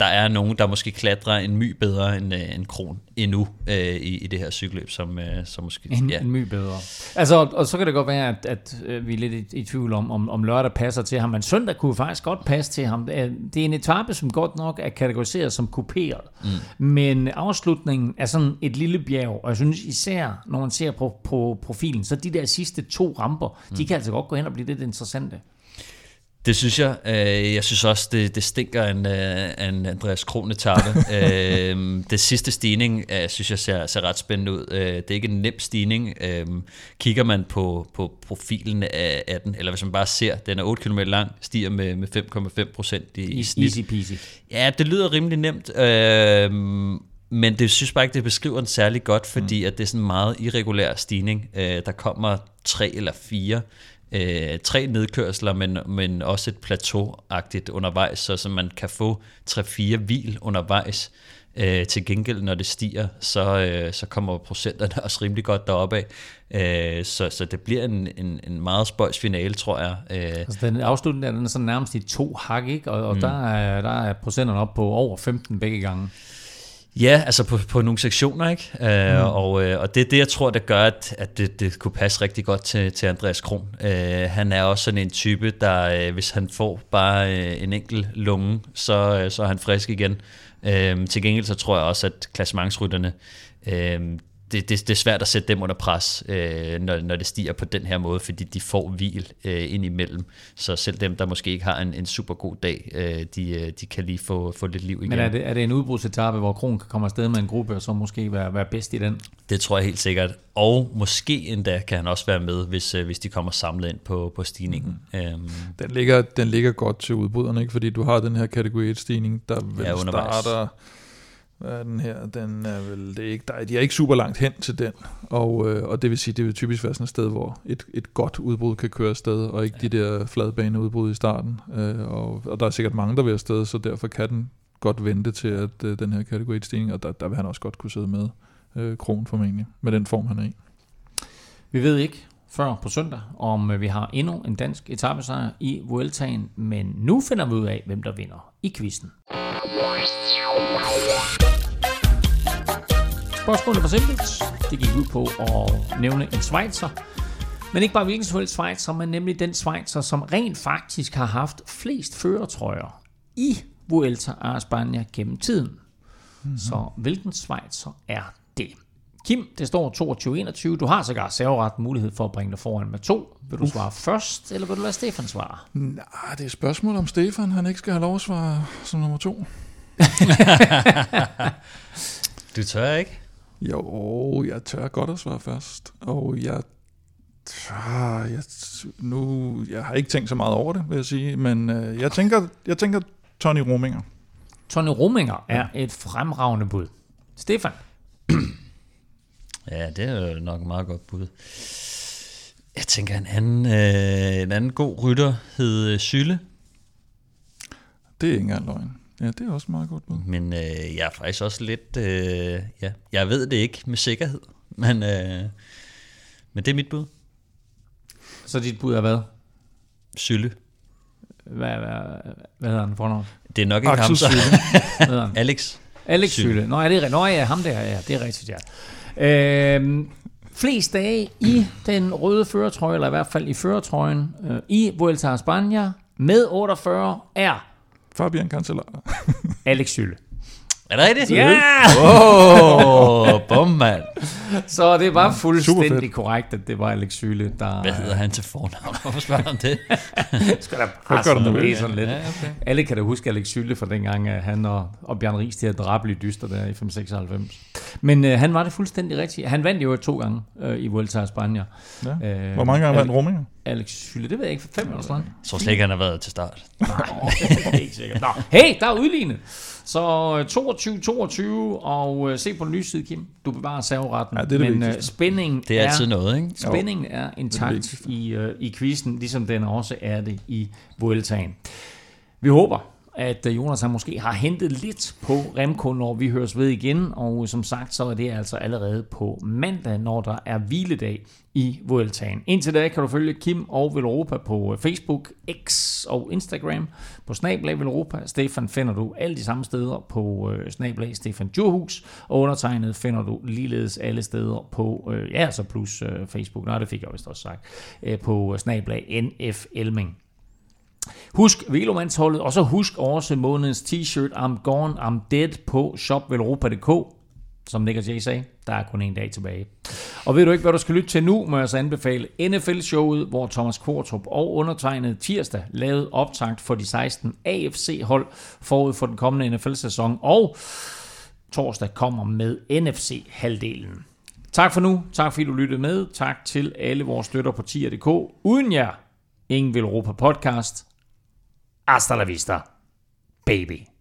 der er nogen, der måske klatrer en my bedre end, øh, end Kron endnu øh, i, i det her cykelløb, som, øh, som måske... En, ja, en my bedre. Altså, og, og så kan det godt være, at, at øh, vi er lidt i, i tvivl om, om, om lørdag passer til ham, men søndag kunne faktisk godt passe til ham. Det er, det er en etape, som godt nok er kategoriseret som kuperet, mm. men afslutningen er sådan et lille bjerg, og jeg synes især, når man ser på, på profilen, så de der sidste to ramper, mm. de kan altså godt gå hen og blive lidt interessante. Det synes jeg. Øh, Jeg synes også, det, det stinker af en, øh, af en Andreas Kron etape. øh, det sidste stigning, synes jeg ser, ser ret spændende ud. Det er ikke en nem stigning. Kigger man på, på profilen af, af den, eller hvis man bare ser, den er 8 km lang, stiger med, med 5,5 procent i, i snit. Easy peasy. Ja, det lyder rimelig nemt, øh, men det synes bare ikke, det beskriver den særlig godt, fordi mm. at det er sådan en meget irregulær stigning. Øh, der kommer tre eller fire, øh, tre nedkørsler, men, men også et plateau-agtigt undervejs, så, så man kan få tre-fire hvil undervejs. Øh, til gengæld, når det stiger, så, øh, så kommer procenterne også rimelig godt deroppe af. Øh, så, så det bliver en, en, en meget spøjs finale, tror jeg. Øh, Altså, den afslutning der, den er sådan nærmest i to hak, ikke? Og, og mm. der, er, der er procenterne op på over 15 begge gange. Ja, altså på, på nogle sektioner, ikke? Øh, mm. og, øh, og det er det, jeg tror, der gør, at, at det, det kunne passe rigtig godt til, til Andreas Kron. Øh, han er også sådan en type, der øh, hvis han får bare øh, en enkelt lunge, så, øh, så er han frisk igen. Øh, til gengæld så tror jeg også, at klassementsrytterne, øh, det, det, det er svært at sætte dem under pres, øh, når, når det stiger på den her måde, fordi de får hvil øh, ind imellem. Så selv dem, der måske ikke har en, en super god dag, øh, de, øh, de kan lige få, få lidt liv igen. Men er det, er det en udbrudsetappe, hvor Kron kan komme afsted med en gruppe, og så måske være, være bedst i den? Det tror jeg helt sikkert. Og måske endda kan han også være med, hvis, øh, hvis de kommer samlet ind på, på stigningen. Mm. Øhm, Den ligger, den ligger godt til udbryderne, ikke? fordi du har den her kategori 1-stigning, der vel Ja, ja, undervejs. starter... Er den her? Den er vel, det er ikke, der, er- de er ikke super langt hen til den, og, øh, og det vil sige, det vil typisk være sådan et sted, hvor et, et godt udbrud kan køre afsted, og ikke de der fladbaneudbrud i starten. Øh, og, og der er sikkert mange, der vil afsted, så derfor kan den godt vente til, at øh, den her kategori 1-stigning, og der, der vil han også godt kunne sidde med, øh, Kron formentlig, med den form, han er i. Vi ved ikke før på søndag, om øh, vi har endnu en dansk etappesejr i Vueltaen, men nu finder vi ud af, hvem der vinder i quizzen. Spørgsmålet var simpelt. Det gik ud på at nævne en Schweizer. Men ikke bare hvilken som helst Schweizer, men nemlig den Schweizer, som rent faktisk har haft flest føretrøjer i Vuelta a España gennem tiden. Mm-hmm. Så hvilken Schweizer er det? Kim, det står 22-21. Du har sågar serveret mulighed for at bringe dig foran med to. Vil du svare først, eller vil du lade Stefan svare? Nej, det er et spørgsmål om Stefan, han ikke skal have lov at svare som nummer to. du tør ikke? Jo, jeg tør godt at svare først, og jeg, tør, jeg, nu, jeg har ikke tænkt så meget over det, vil jeg sige, men øh, jeg tænker, jeg tænker Tony Rominger. Tony Rominger er et fremragende bud. Stefan? Ja, det er jo nok et meget godt bud. Jeg tænker, en anden, øh, en anden god rytter hed Sylle, Det er ikke engang løgn. Ja, det er også meget godt bud. men øh, jeg er faktisk også lidt... Øh, ja, jeg ved det ikke med sikkerhed, men, øh, men det er mit bud. Så dit bud er hvad? Sylle. Hvad, hvad, hvad hedder han fornavn? Det er nok ikke ham, Axel så. Sylle. Hedder han? Alex. Alex Sylle. Sylle. Nå, er det, Nå ja, ham der, ja, det er rigtigt, ja. Øhm, flest dage i den røde føretrøje, eller i hvert fald i føretrøjen, øh, i Vuelta a España med 48 er Fabian Cancellara. Alex Sylle. Er det rigtigt? Ja! Åh, oh, bum, mand. Så det var fuldstændig korrekt, at det var Alex Sylle, der... Hvad hedder han til fornavn? Hvorfor spørger om det? Skal presse du noget det. sådan lidt. Ja, okay. Alle kan da huske Alex Sylle fra dengang, at han og, og Bjørn Ries, de havde drabelige dyster der i 596. Men øh, han var det fuldstændig rigtigt. Han vandt jo to gange øh, i Vuelta a España. Ja. Øh, Hvor mange gange vandt Al- Rominger? Alex Sylle, det ved jeg ikke, fem eller sådan. Jeg tror slet ikke, han har været til start. Nej, helt sikkert. Nå, hey, der er udlignet. Så øh, 22-22, og øh, se på den lyse side, Kim. Du bevarer serveretten. Ja, det er det Men øh, spændingen Det er altid noget, ikke? Spændingen er intakt i, øh, i quizzen, ligesom den også er det i Vueltaen. Vi håber, at øh, Jonas han måske har hentet lidt på Remco, når vi høres ved igen. Og øh, som sagt, så er det altså allerede på mandag, når der er hviledag i Vueltaen. Indtil da kan du følge Kim og Velropa på øh, Facebook, X og Instagram. På Snablag Velropa. Stefan finder du alle de samme steder på øh, Snablag Stefan Djurhus. Og undertegnet finder du ligeledes alle steder på, øh, ja, så plus øh, Facebook. Nej, det fik jeg vist også sagt. Øh, på Snablag NF Elming. Husk Velomandsholdet, og så husk også månedens t-shirt I'm Gone, I'm Dead på shopvelropa.dk. Som Nick og Jay sagde, der er kun en dag tilbage. Og ved du ikke, hvad du skal lytte til nu, må jeg så anbefale NFL-showet, hvor Thomas Kvartrup og undertegnet tirsdag lavede optakt for de 16 AFC-hold forud for den kommende NFL-sæson, og torsdag kommer med NFC-halvdelen. Tak for nu. Tak fordi du lyttede med. Tak til alle vores støtter på tier.dk. Uden jer, ingen vil Europa podcast. Hasta la vista, baby.